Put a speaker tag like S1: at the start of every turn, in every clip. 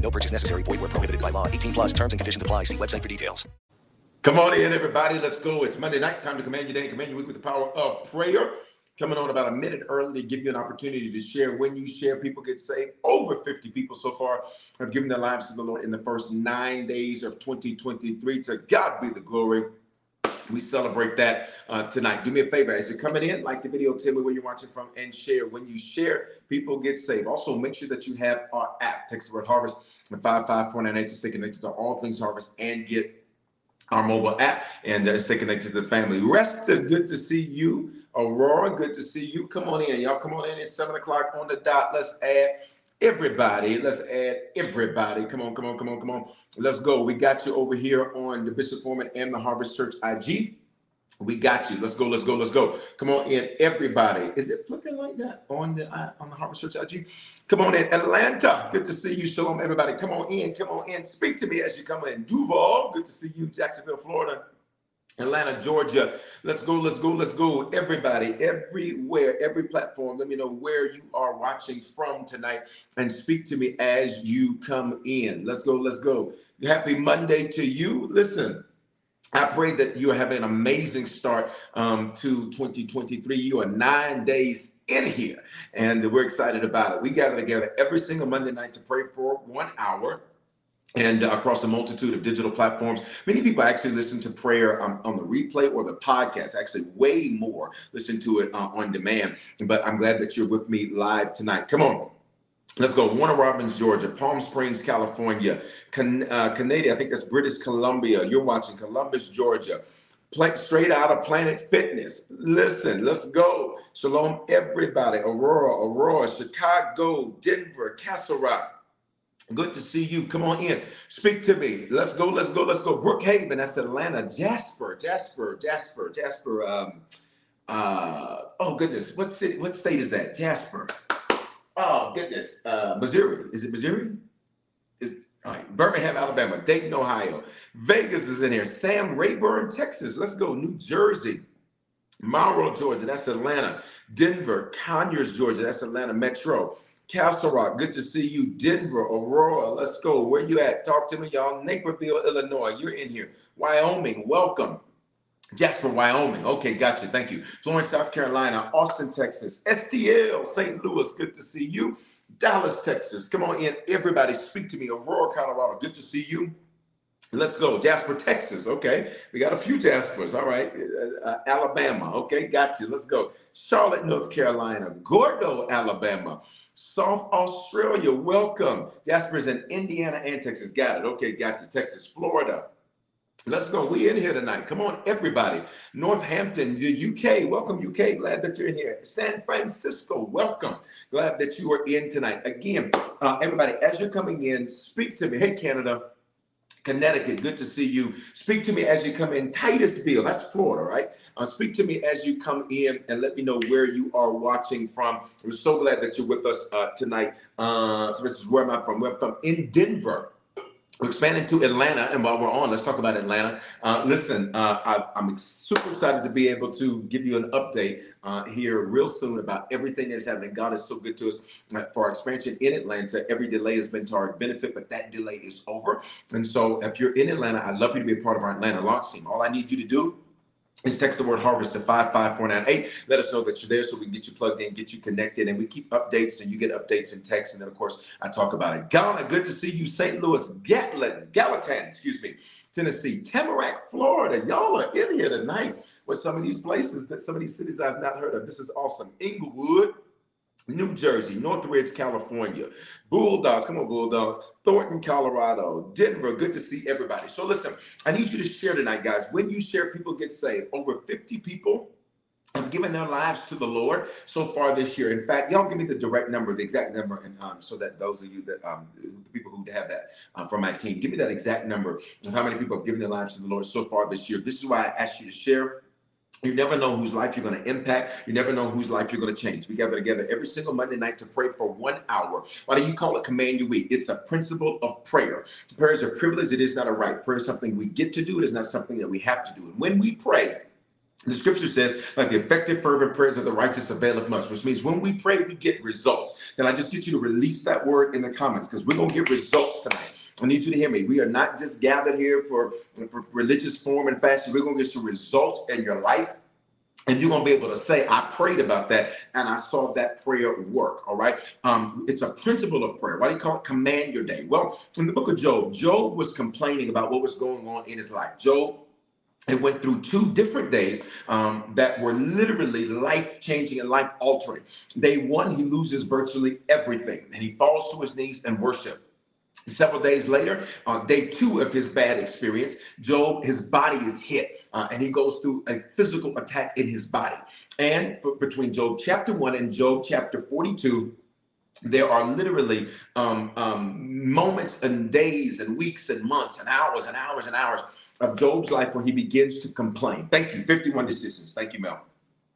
S1: No purchase necessary. Void where prohibited by law. 18 plus terms and conditions apply. See website for details.
S2: Come on in, everybody. Let's go. It's Monday night. Time to command your day and command your week with the power of prayer. Coming on about a minute early to give you an opportunity to share. When you share, people get saved. Over 50 people so far have given their lives to the Lord in the first nine days of 2023. To God be the glory. We celebrate that uh, tonight. Do me a favor as you're coming in, like the video, tell me where you're watching from, and share. When you share, people get saved. Also, make sure that you have our app. Text the word harvest and 55498 to stay connected to all things harvest and get our mobile app and uh, stay connected to the family. Reston, good to see you. Aurora, good to see you. Come on in. Y'all come on in. It's 7 o'clock on the dot. Let's add everybody. Let's add everybody. Come on, come on, come on, come on. Let's go. We got you over here on the Bishop Foreman and the Harvest Church IG. We got you. Let's go. Let's go. Let's go. Come on in, everybody. Is it flipping like that on the uh, on the Harvest Church IG? Come on in, Atlanta. Good to see you. Shalom, everybody. Come on in. Come on in. Speak to me as you come in. Duval. Good to see you. Jacksonville, Florida. Atlanta, Georgia. Let's go, let's go, let's go. Everybody, everywhere, every platform. Let me know where you are watching from tonight and speak to me as you come in. Let's go, let's go. Happy Monday to you. Listen. I pray that you have an amazing start um, to 2023. You are nine days in here, and we're excited about it. We gather together every single Monday night to pray for one hour and uh, across the multitude of digital platforms. Many people actually listen to prayer um, on the replay or the podcast, actually, way more listen to it uh, on demand. But I'm glad that you're with me live tonight. Come on. Let's go. Warner Robins, Georgia, Palm Springs, California, Can- uh, Canada, I think that's British Columbia. You're watching Columbus, Georgia. Pla- straight out of Planet Fitness. Listen, let's go. Shalom, everybody. Aurora, Aurora, Chicago, Denver, Castle Rock. Good to see you. Come on in. Speak to me. Let's go. Let's go. Let's go. Brookhaven. That's Atlanta. Jasper. Jasper. Jasper. Jasper. Um. Uh. Oh goodness. What city? What state is that? Jasper. Oh goodness. Uh. Missouri. Is it Missouri? Is all right. Birmingham, Alabama. Dayton, Ohio. Vegas is in here. Sam Rayburn, Texas. Let's go. New Jersey. Monroe, Georgia. That's Atlanta. Denver. Conyers, Georgia. That's Atlanta Metro. Castle Rock, good to see you. Denver, Aurora, let's go. Where you at? Talk to me, y'all. Naperville, Illinois, you're in here. Wyoming, welcome. Jasper, Wyoming. Okay, gotcha. Thank you. Florence, South Carolina, Austin, Texas, STL, St. Louis, good to see you. Dallas, Texas, come on in. Everybody, speak to me. Aurora, Colorado, good to see you. Let's go. Jasper, Texas. Okay. We got a few Jaspers. All right. Uh, uh, Alabama. Okay. Got you. Let's go. Charlotte, North Carolina. Gordo, Alabama. South Australia. Welcome. Jasper's in Indiana and Texas. Got it. Okay. Got you. Texas, Florida. Let's go. We in here tonight. Come on, everybody. Northampton, the UK. Welcome, UK. Glad that you're in here. San Francisco. Welcome. Glad that you are in tonight. Again, uh, everybody, as you're coming in, speak to me. Hey, Canada. Connecticut, good to see you. Speak to me as you come in. Titusville, that's Florida, right? Uh, speak to me as you come in and let me know where you are watching from. I'm so glad that you're with us uh, tonight. Uh, so this is where am I from? We're from in Denver. We're expanding to Atlanta, and while we're on, let's talk about Atlanta. Uh, listen, uh, I, am super excited to be able to give you an update uh, here real soon about everything that's happening. God is so good to us uh, for our expansion in Atlanta. Every delay has been to our benefit, but that delay is over. And so, if you're in Atlanta, I'd love you to be a part of our Atlanta launch team. All I need you to do Just text the word harvest to 55498. Let us know that you're there so we can get you plugged in, get you connected, and we keep updates and you get updates in text. And then, of course, I talk about it. Ghana, good to see you. St. Louis, Gatlin, Gallatin, excuse me, Tennessee, Tamarac, Florida. Y'all are in here tonight with some of these places that some of these cities I've not heard of. This is awesome. Englewood, New Jersey, Northridge, California, Bulldogs, come on, Bulldogs, Thornton, Colorado, Denver. Good to see everybody. So, listen, I need you to share tonight, guys. When you share, people get saved. Over 50 people have given their lives to the Lord so far this year. In fact, y'all give me the direct number, the exact number, and um, so that those of you that um, people who have that uh, from my team, give me that exact number of how many people have given their lives to the Lord so far this year. This is why I asked you to share you never know whose life you're going to impact. You never know whose life you're going to change. We gather together every single Monday night to pray for one hour. Why do you call it Command Your Week? It's a principle of prayer. Prayer is a privilege. It is not a right. Prayer is something we get to do. It is not something that we have to do. And when we pray, the scripture says, like the effective, fervent prayers of the righteous availeth much, which means when we pray, we get results. Then I just get you to release that word in the comments because we're going to get results tonight. I need you to hear me. We are not just gathered here for, for religious form and fashion. We're going to get some results in your life. And you're going to be able to say, I prayed about that and I saw that prayer work. All right. Um, it's a principle of prayer. Why do you call it command your day? Well, in the book of Job, Job was complaining about what was going on in his life. Job it went through two different days um, that were literally life changing and life altering. Day one, he loses virtually everything and he falls to his knees and worship. Several days later, on day two of his bad experience, Job, his body is hit uh, and he goes through a physical attack in his body. And between Job chapter 1 and Job chapter 42, there are literally um, um, moments and days and weeks and months and hours and hours and hours of Job's life where he begins to complain. Thank you. 51 decisions. Thank you, Mel.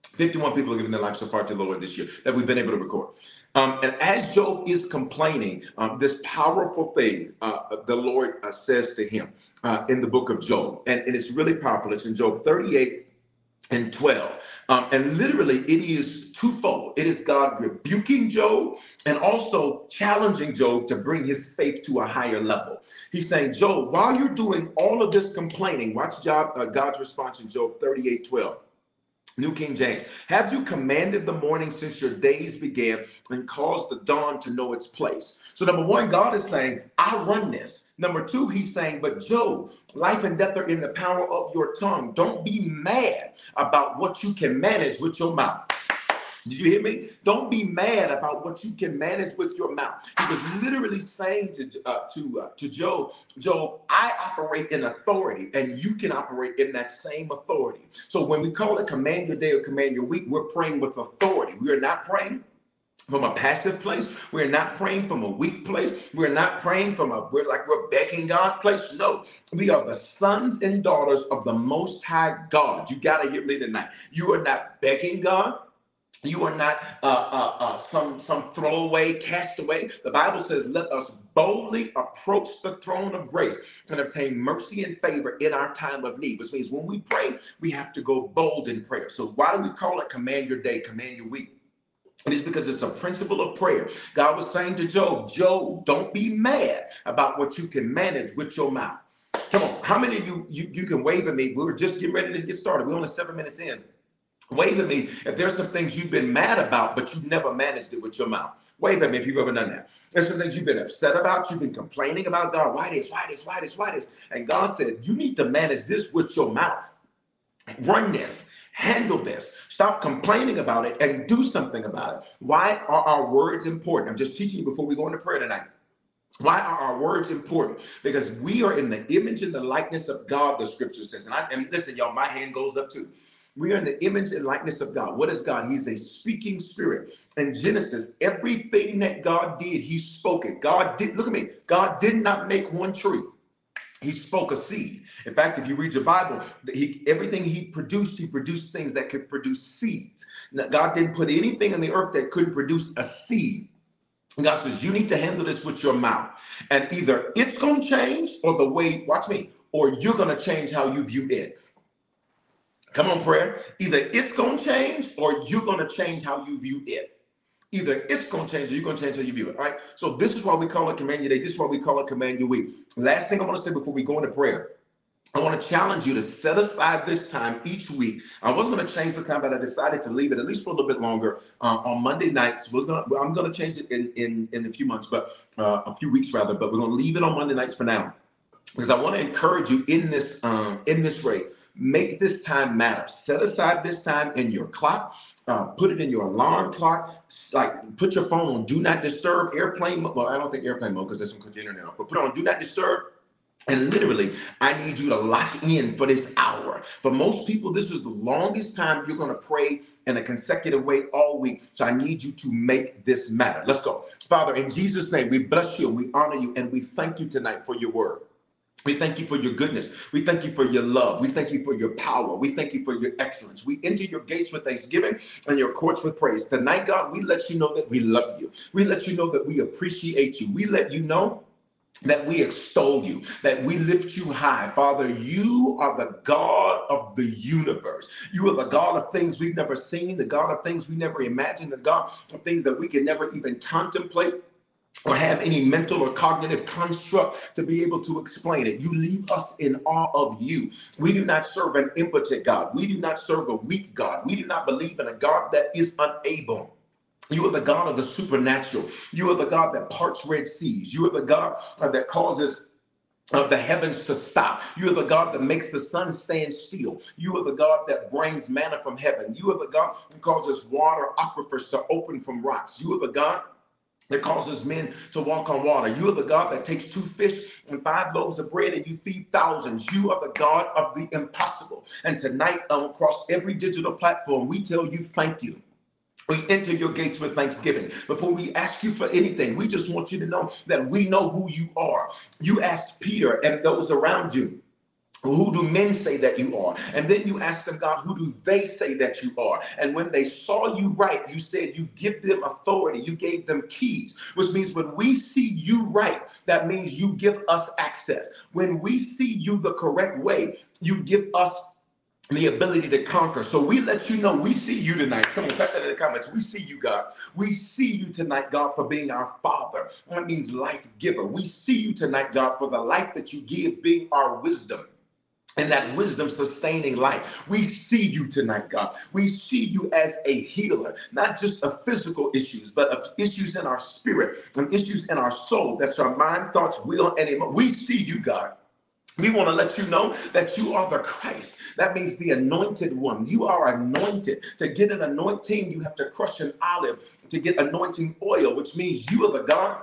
S2: 51 people have given their life so far to the Lord this year that we've been able to record. Um, and as Job is complaining, um, this powerful thing uh, the Lord uh, says to him uh, in the book of Job, and, and, it's really powerful. It's in Job 38 and 12. Um, and literally, it is twofold it is God rebuking Job and also challenging Job to bring his faith to a higher level. He's saying, Job, while you're doing all of this complaining, watch Job, uh, God's response in Job 38 12. New King James, have you commanded the morning since your days began and caused the dawn to know its place? So, number one, God is saying, I run this. Number two, he's saying, but Job, life and death are in the power of your tongue. Don't be mad about what you can manage with your mouth. Did you hear me? Don't be mad about what you can manage with your mouth. He was literally saying to uh, to uh, to I operate in authority, and you can operate in that same authority. So when we call it command your day or command your week, we're praying with authority. We are not praying from a passive place. We're not praying from a weak place. We're not praying from a we're like we're begging God place. No, we are the sons and daughters of the Most High God. You got to hear me tonight. You are not begging God. You are not uh, uh, uh, some some throwaway, castaway. The Bible says, "Let us boldly approach the throne of grace and obtain mercy and favor in our time of need." Which means when we pray, we have to go bold in prayer. So why do we call it "Command Your Day, Command Your Week"? It is because it's a principle of prayer. God was saying to Job, Job, don't be mad about what you can manage with your mouth. Come on, how many of you you, you can wave at me? We were just getting ready to get started. We're only seven minutes in. Wave at me if there's some things you've been mad about, but you never managed it with your mouth. Wave at me if you've ever done that. There's some things you've been upset about, you've been complaining about God. Why this, why this, why this, why this? And God said, You need to manage this with your mouth. Run this, handle this. Stop complaining about it and do something about it. Why are our words important? I'm just teaching you before we go into prayer tonight. Why are our words important? Because we are in the image and the likeness of God, the scripture says. And I and listen, y'all, my hand goes up too. We are in the image and likeness of God. What is God? He's a speaking spirit. In Genesis, everything that God did, He spoke it. God did, look at me, God did not make one tree. He spoke a seed. In fact, if you read your Bible, he, everything he produced, he produced things that could produce seeds. Now, God didn't put anything in the earth that couldn't produce a seed. God says, you need to handle this with your mouth. And either it's going to change or the way, watch me, or you're going to change how you view it. Come on, prayer. Either it's going to change or you're going to change how you view it. Either it's going to change or you're going to change how you view it. All right. So this is why we call it Command Your Day. This is why we call it Command Your Week. Last thing I want to say before we go into prayer I want to challenge you to set aside this time each week. I wasn't going to change the time, but I decided to leave it at least for a little bit longer uh, on Monday nights. Going to, I'm going to change it in in in a few months, but uh, a few weeks rather. But we're going to leave it on Monday nights for now because I want to encourage you in this um, in this rate. Make this time matter. Set aside this time in your clock. Uh, put it in your alarm clock. Like put your phone on do not disturb airplane mode. Well, I don't think airplane mode because there's some internet off. But put on do not disturb and literally, I need you to lock in for this hour. For most people, this is the longest time you're going to pray in a consecutive way all week. So I need you to make this matter. Let's go. Father, in Jesus' name, we bless you, we honor you, and we thank you tonight for your word. We thank you for your goodness. We thank you for your love. We thank you for your power. We thank you for your excellence. We enter your gates with thanksgiving and your courts with praise. Tonight, God, we let you know that we love you. We let you know that we appreciate you. We let you know that we extol you, that we lift you high. Father, you are the God of the universe. You are the God of things we've never seen, the God of things we never imagined, the God of things that we can never even contemplate or have any mental or cognitive construct to be able to explain it. You leave us in awe of you. We do not serve an impotent God. We do not serve a weak God. We do not believe in a God that is unable. You are the God of the supernatural. You are the God that parts red seas. You are the God that causes of the heavens to stop. You are the God that makes the sun stand still. You are the God that brings manna from heaven. You are the God that causes water aquifers to open from rocks. You are the God that causes men to walk on water. You are the God that takes two fish and five loaves of bread and you feed thousands. You are the God of the impossible. And tonight, um, across every digital platform, we tell you thank you. We enter your gates with thanksgiving. Before we ask you for anything, we just want you to know that we know who you are. You asked Peter and those around you, who do men say that you are? And then you ask them, God, who do they say that you are? And when they saw you right, you said you give them authority, you gave them keys, which means when we see you right, that means you give us access. When we see you the correct way, you give us the ability to conquer. So we let you know we see you tonight. Come on, type that in the comments. We see you, God. We see you tonight, God, for being our Father. That means life giver. We see you tonight, God, for the life that you give, being our wisdom and that wisdom sustaining life. We see you tonight, God. We see you as a healer, not just of physical issues, but of issues in our spirit and issues in our soul. That's our mind, thoughts, will, and emotion. We see you, God. We want to let you know that you are the Christ. That means the anointed one. You are anointed. To get an anointing, you have to crush an olive to get anointing oil, which means you are the God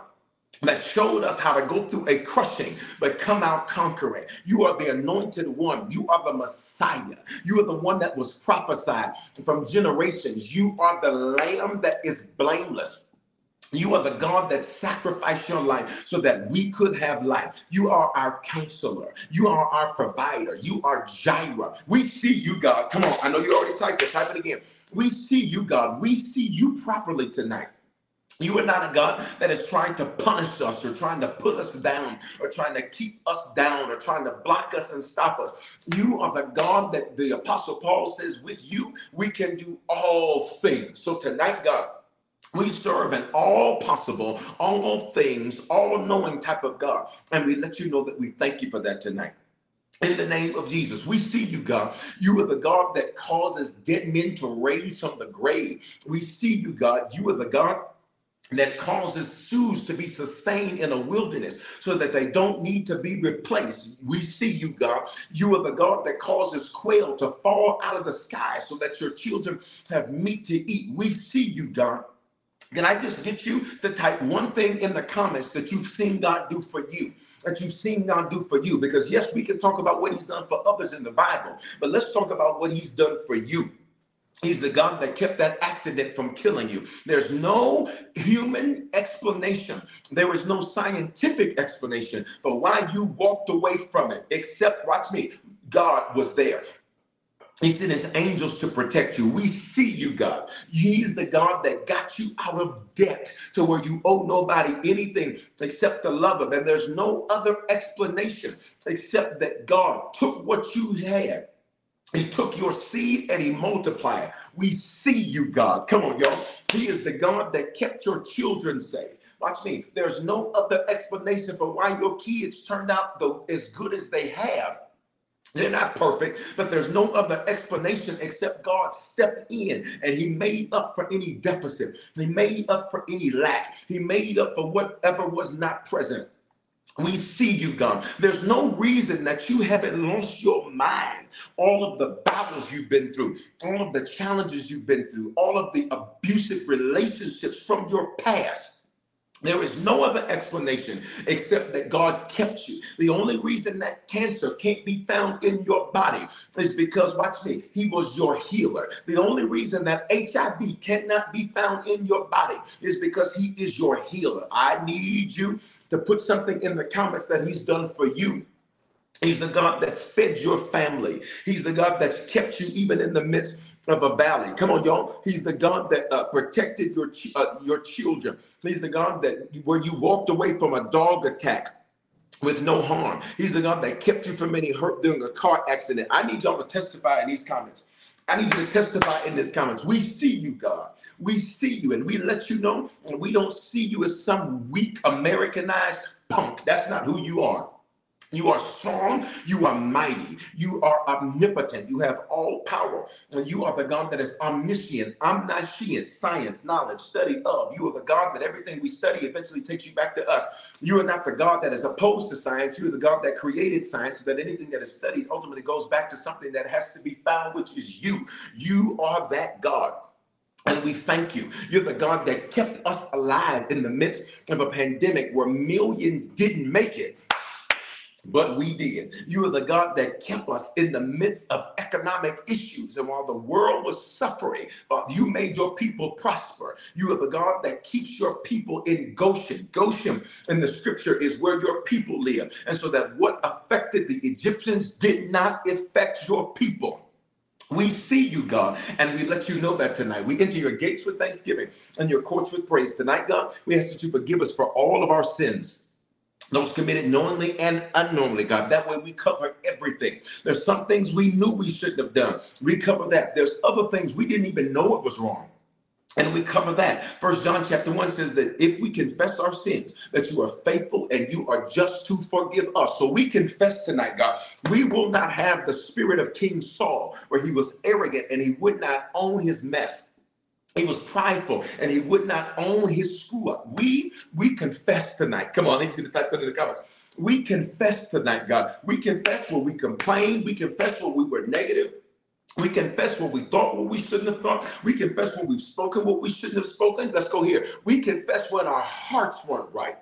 S2: that showed us how to go through a crushing but come out conquering. You are the anointed one. You are the Messiah. You are the one that was prophesied from generations. You are the lamb that is blameless. You are the God that sacrificed your life so that we could have life. You are our counselor. You are our provider. You are Jireh. We see you, God. Come on. I know you already typed this. Type it again. We see you, God. We see you properly tonight. You are not a God that is trying to punish us or trying to put us down or trying to keep us down or trying to block us and stop us. You are the God that the Apostle Paul says, with you, we can do all things. So tonight, God, we serve an all possible, all things, all knowing type of God. And we let you know that we thank you for that tonight. In the name of Jesus, we see you, God. You are the God that causes dead men to raise from the grave. We see you, God. You are the God that causes Jews to be sustained in a wilderness so that they don't need to be replaced. We see you, God. You are the God that causes quail to fall out of the sky so that your children have meat to eat. We see you, God. Can I just get you to type one thing in the comments that you've seen God do for you? That you've seen God do for you? Because yes, we can talk about what He's done for others in the Bible, but let's talk about what He's done for you. He's the God that kept that accident from killing you. There's no human explanation. There is no scientific explanation for why you walked away from it, except, watch me, God was there. He sent his angels to protect you. We see you, God. He's the God that got you out of debt to where you owe nobody anything except the love him. And there's no other explanation except that God took what you had he took your seed and he multiplied. We see you, God. Come on, y'all. He is the God that kept your children safe. Watch me. There's no other explanation for why your kids turned out the, as good as they have They're not perfect, but there's no other explanation except God stepped in and He made up for any deficit. He made up for any lack. He made up for whatever was not present. We see you, God. There's no reason that you haven't lost your mind. All of the battles you've been through, all of the challenges you've been through, all of the abusive relationships from your past there is no other explanation except that God kept you. The only reason that cancer can't be found in your body is because, watch me, He was your healer. The only reason that HIV cannot be found in your body is because He is your healer. I need you to put something in the comments that He's done for you He's the God that's fed your family. He's the God that's kept you even in the midst of a valley. Come on, y'all. He's the God that uh, protected your ch- uh, your children. He's the God that where you walked away from a dog attack with no harm. He's the God that kept you from any hurt during a car accident. I need y'all to testify in these comments. I need you to testify in these comments. We see you, God. We see you, and we let you know. And we don't see you as some weak Americanized punk. That's not who you are. You are strong. You are mighty. You are omnipotent. You have all power. And you are the God that is omniscient, omniscient, science, knowledge, study of. You are the God that everything we study eventually takes you back to us. You are not the God that is opposed to science. You are the God that created science so that anything that is studied ultimately goes back to something that has to be found, which is you. You are that God. And we thank you. You're the God that kept us alive in the midst of a pandemic where millions didn't make it but we did. You are the God that kept us in the midst of economic issues. And while the world was suffering, uh, you made your people prosper. You are the God that keeps your people in Goshen. Goshen in the scripture is where your people live. And so that what affected the Egyptians did not affect your people. We see you, God, and we let you know that tonight. We enter your gates with thanksgiving and your courts with praise. Tonight, God, we ask that you forgive us for all of our sins those committed knowingly and unknowingly, God. That way we cover everything. There's some things we knew we shouldn't have done. We cover that. There's other things we didn't even know it was wrong. And we cover that. First John chapter 1 says that if we confess our sins, that you are faithful and you are just to forgive us. So we confess tonight, God. We will not have the spirit of King Saul, where he was arrogant and he would not own his mess. He was prideful and he would not own his screw up. We we confess tonight. Come on, I need you to type that in the comments. We confess tonight, God. We confess where we complained. We confess where we were negative. We confess what we thought, what we shouldn't have thought. We confess when we've spoken what we shouldn't have spoken. Let's go here. We confess when our hearts weren't right.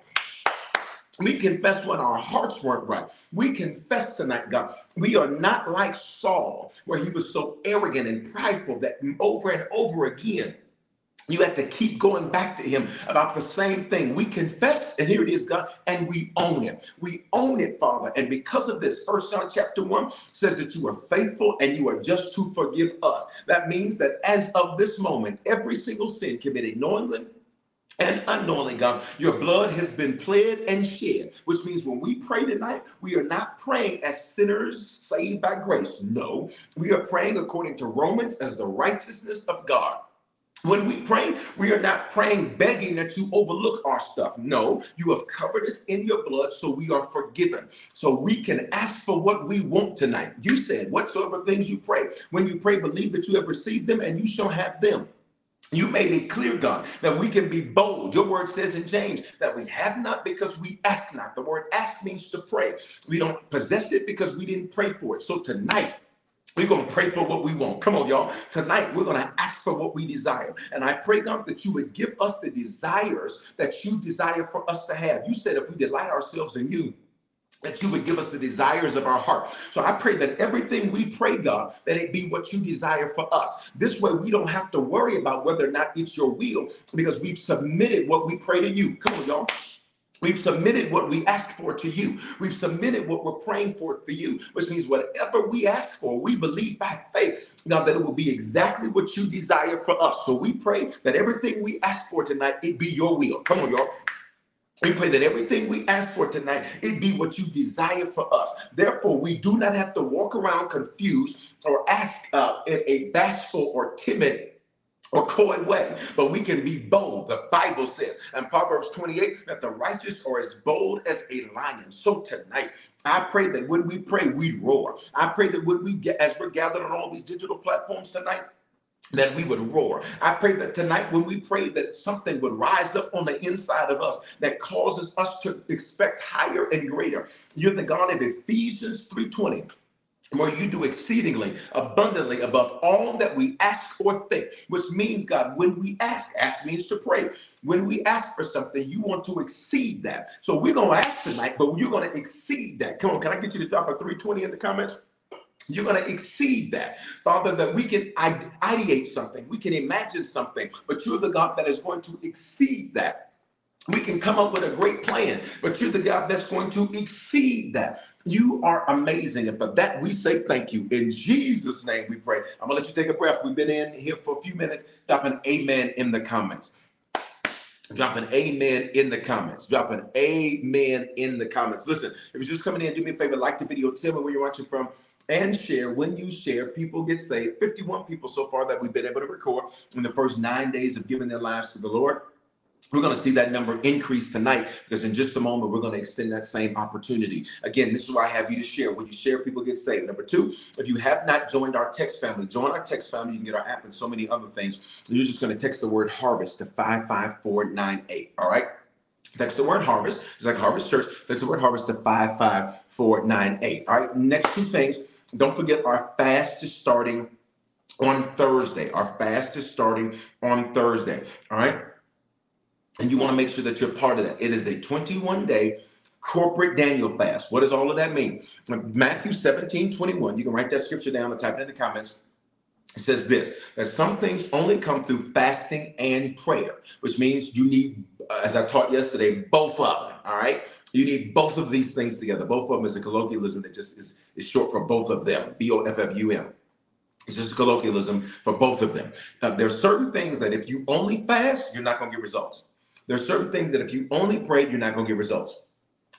S2: We confess when our hearts weren't right. We confess tonight, God. We are not like Saul, where he was so arrogant and prideful that over and over again, you have to keep going back to him about the same thing. We confess, and here it is, God, and we own it. We own it, Father. And because of this, First John chapter 1 says that you are faithful and you are just to forgive us. That means that as of this moment, every single sin committed knowingly and unknowingly, God, your blood has been pled and shed, which means when we pray tonight, we are not praying as sinners saved by grace. No, we are praying according to Romans as the righteousness of God. When we pray, we are not praying begging that you overlook our stuff. No, you have covered us in your blood, so we are forgiven. So we can ask for what we want tonight. You said, whatsoever things you pray. When you pray, believe that you have received them and you shall have them. You made it clear, God, that we can be bold. Your word says in James that we have not because we ask not. The word ask means to pray. We don't possess it because we didn't pray for it. So tonight, we're going to pray for what we want. Come on, y'all. Tonight, we're going to ask for what we desire. And I pray, God, that you would give us the desires that you desire for us to have. You said if we delight ourselves in you, that you would give us the desires of our heart. So I pray that everything we pray, God, that it be what you desire for us. This way, we don't have to worry about whether or not it's your will because we've submitted what we pray to you. Come on, y'all. We've submitted what we asked for to you. We've submitted what we're praying for for you, which means whatever we ask for, we believe by faith, God, that it will be exactly what you desire for us. So we pray that everything we ask for tonight, it be your will. Come on, y'all. We pray that everything we ask for tonight, it be what you desire for us. Therefore, we do not have to walk around confused or ask uh, in a bashful or timid or coy way, but we can be bold. The Bible says in Proverbs 28 that the righteous are as bold as a lion. So tonight, I pray that when we pray, we roar. I pray that when we get, as we're gathered on all these digital platforms tonight, that we would roar. I pray that tonight when we pray that something would rise up on the inside of us that causes us to expect higher and greater. You're the God of Ephesians 3:20 where you do exceedingly abundantly above all that we ask or think, which means, God, when we ask, ask means to pray. When we ask for something, you want to exceed that. So we're going to ask tonight, but you're going to exceed that. Come on, can I get you to drop a 320 in the comments? You're going to exceed that. Father, that we can ideate something, we can imagine something, but you're the God that is going to exceed that. We can come up with a great plan, but you're the God that's going to exceed that. You are amazing. And for that, we say thank you. In Jesus' name, we pray. I'm going to let you take a breath. We've been in here for a few minutes. Drop an amen in the comments. Drop an amen in the comments. Drop an amen in the comments. Listen, if you're just coming in, do me a favor, like the video, tell me where you're watching from, and share. When you share, people get saved. 51 people so far that we've been able to record in the first nine days of giving their lives to the Lord. We're going to see that number increase tonight because in just a moment, we're going to extend that same opportunity. Again, this is why I have you to share. When you share, people get saved. Number two, if you have not joined our text family, join our text family. You can get our app and so many other things. You're just going to text the word harvest to 55498. All right. Text the word harvest. It's like Harvest Church. Text the word harvest to 55498. All right. Next two things. Don't forget our fast is starting on Thursday. Our fast is starting on Thursday. All right and you want to make sure that you're part of that. It is a 21 day corporate Daniel fast. What does all of that mean? Matthew 17 21. You can write that scripture down and type it in the comments. It says this that some things only come through fasting and prayer, which means you need, as I taught yesterday, both of them. All right. You need both of these things together. Both of them is a colloquialism that just is, is short for both of them. B O F F U M. It's just a colloquialism for both of them. Now, there are certain things that if you only fast, you're not going to get results. There's certain things that if you only pray, you're not going to get results.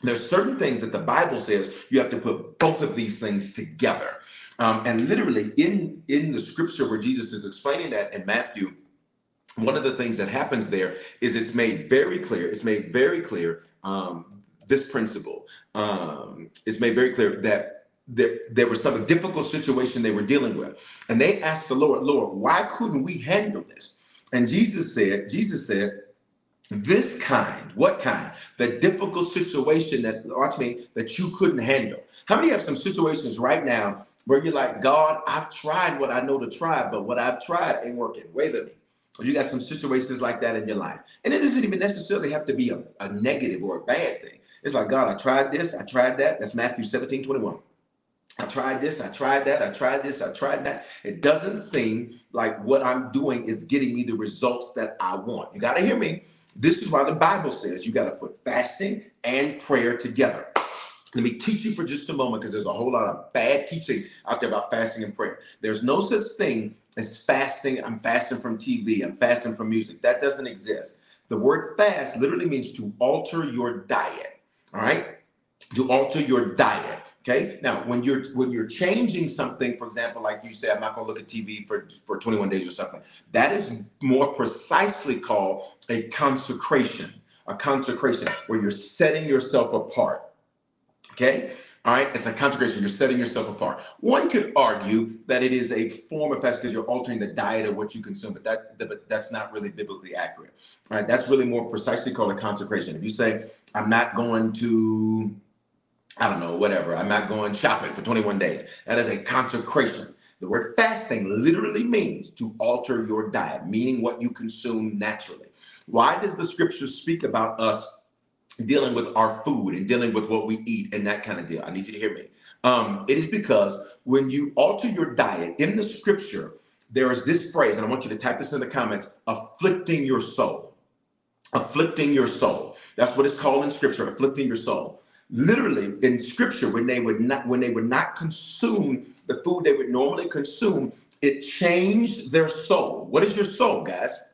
S2: There's certain things that the Bible says you have to put both of these things together. Um, and literally in in the scripture where Jesus is explaining that in Matthew, one of the things that happens there is it's made very clear. It's made very clear um, this principle. Um, it's made very clear that there, there was some difficult situation they were dealing with, and they asked the Lord, Lord, why couldn't we handle this? And Jesus said, Jesus said, this kind, what kind? The difficult situation that, watch me, that you couldn't handle. How many have some situations right now where you're like, God, I've tried what I know to try, but what I've tried ain't working. Wait a minute. You got some situations like that in your life. And it doesn't even necessarily have to be a, a negative or a bad thing. It's like, God, I tried this, I tried that. That's Matthew 17, 21. I tried this, I tried that, I tried this, I tried that. It doesn't seem like what I'm doing is getting me the results that I want. You got to hear me. This is why the Bible says you got to put fasting and prayer together. Let me teach you for just a moment because there's a whole lot of bad teaching out there about fasting and prayer. There's no such thing as fasting. I'm fasting from TV, I'm fasting from music. That doesn't exist. The word fast literally means to alter your diet. All right? To alter your diet. Okay. Now, when you're when you're changing something, for example, like you said, I'm not going to look at TV for for 21 days or something. That is more precisely called a consecration. A consecration where you're setting yourself apart. Okay. All right, it's a consecration. You're setting yourself apart. One could argue that it is a form of fast because you're altering the diet of what you consume, but that but that's not really biblically accurate. All right, that's really more precisely called a consecration. If you say, "I'm not going to," I don't know, whatever. I'm not going shopping for 21 days. That is a consecration. The word fasting literally means to alter your diet, meaning what you consume naturally. Why does the scripture speak about us dealing with our food and dealing with what we eat and that kind of deal? I need you to hear me. Um, it is because when you alter your diet in the scripture, there is this phrase, and I want you to type this in the comments afflicting your soul. Afflicting your soul. That's what it's called in scripture, afflicting your soul literally in scripture when they would not when they would not consume the food they would normally consume it changed their soul what is your soul guys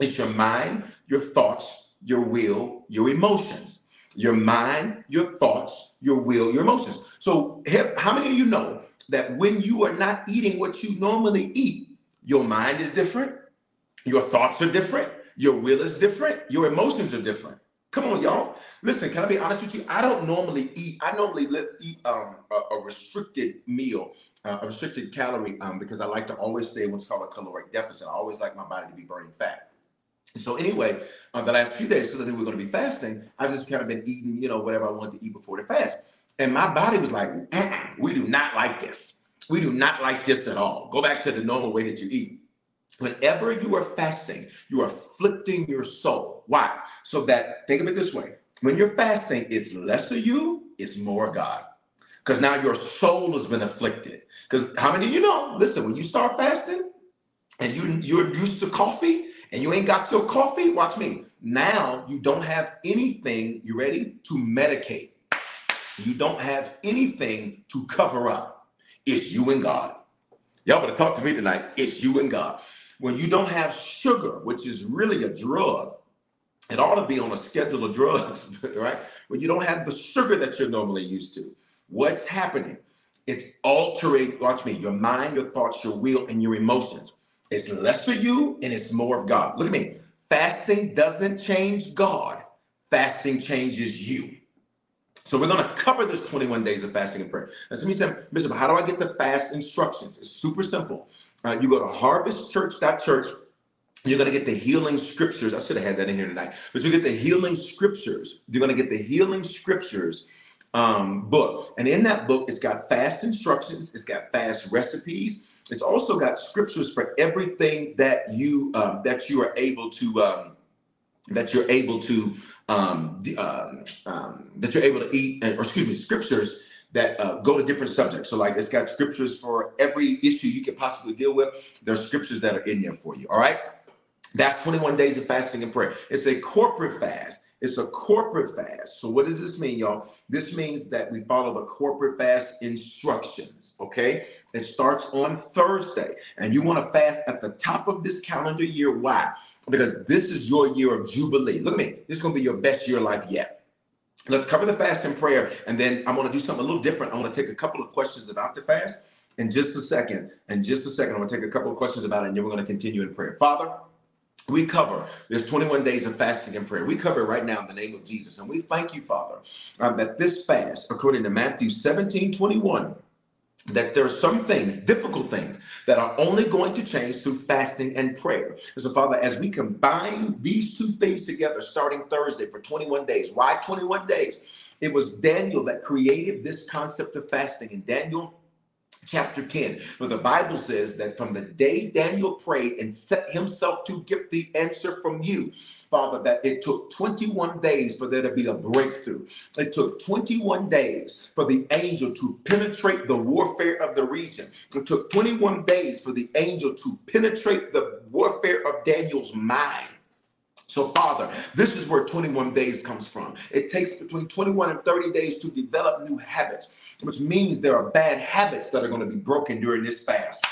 S2: it's your mind your thoughts your will your emotions your mind your thoughts your will your emotions so how many of you know that when you are not eating what you normally eat your mind is different Your thoughts are different. Your will is different. Your emotions are different. Come on, y'all. Listen, can I be honest with you? I don't normally eat. I normally eat um, a, a restricted meal, uh, a restricted calorie, um, because I like to always stay what's called a caloric deficit. I always like my body to be burning fat. So anyway, uh, the last few days, so that we are going to be fasting, I've just kind of been eating, you know, whatever I wanted to eat before the fast. And my body was like, we do not like this. We do not like this at all. Go back to the normal way that you eat. Whenever you are fasting, you are afflicting your soul. Why? So that, think of it this way when you're fasting, it's less of you, it's more God. Because now your soul has been afflicted. Because how many of you know? Listen, when you start fasting and you, you're used to coffee and you ain't got your coffee, watch me. Now you don't have anything, you ready, to medicate. You don't have anything to cover up. It's you and God. Y'all better talk to me tonight. It's you and God. When you don't have sugar, which is really a drug, it ought to be on a schedule of drugs, right? When you don't have the sugar that you're normally used to, what's happening? It's altering, watch me, your mind, your thoughts, your will, and your emotions. It's less of you and it's more of God. Look at me. Fasting doesn't change God, fasting changes you. So we're going to cover this 21 days of fasting and prayer. Now, me say, Bishop, how do I get the fast instructions? It's super simple. Uh, you go to harvestchurch.church. You're going to get the healing scriptures. I should have had that in here tonight. But you get the healing scriptures. You're going to get the healing scriptures um, book. And in that book, it's got fast instructions. It's got fast recipes. It's also got scriptures for everything that you um, that you are able to um, that you're able to um, um, um, that you're able to eat, or excuse me, scriptures that uh, go to different subjects. So, like, it's got scriptures for every issue you can possibly deal with. There's scriptures that are in there for you. All right. That's 21 days of fasting and prayer. It's a corporate fast. It's a corporate fast. So, what does this mean, y'all? This means that we follow the corporate fast instructions. Okay. It starts on Thursday, and you want to fast at the top of this calendar year. Why? because this is your year of jubilee. Look at me. This is going to be your best year of life yet. Let's cover the fast and prayer, and then I'm going to do something a little different. I want to take a couple of questions about the fast in just a second. In just a second, I'm going to take a couple of questions about it, and then we're going to continue in prayer. Father, we cover there's 21 days of fasting and prayer. We cover right now in the name of Jesus. And we thank you, Father, um, that this fast, according to Matthew 17 21, that there are some things, difficult things, that are only going to change through fasting and prayer. And so, Father, as we combine these two things together starting Thursday for 21 days, why 21 days? It was Daniel that created this concept of fasting. And Daniel chapter 10, where the Bible says that from the day Daniel prayed and set himself to get the answer from you, Father, that it took 21 days for there to be a breakthrough. It took 21 days for the angel to penetrate the warfare of the region. It took 21 days for the angel to penetrate the warfare of Daniel's mind. So, Father, this is where 21 days comes from. It takes between 21 and 30 days to develop new habits, which means there are bad habits that are going to be broken during this fast.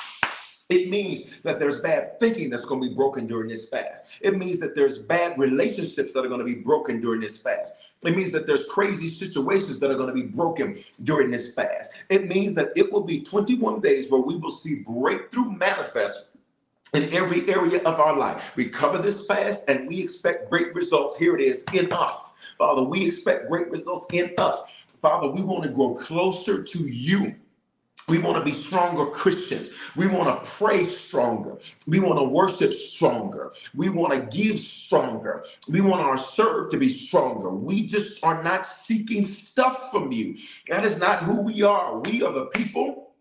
S2: It means that there's bad thinking that's going to be broken during this fast. It means that there's bad relationships that are going to be broken during this fast. It means that there's crazy situations that are going to be broken during this fast. It means that it will be 21 days where we will see breakthrough manifest in every area of our life. We cover this fast and we expect great results. Here it is in us. Father, we expect great results in us. Father, we want to grow closer to you. We want to be stronger Christians. We want to pray stronger. We want to worship stronger. We want to give stronger. We want our serve to be stronger. We just are not seeking stuff from you. That is not who we are. We are the people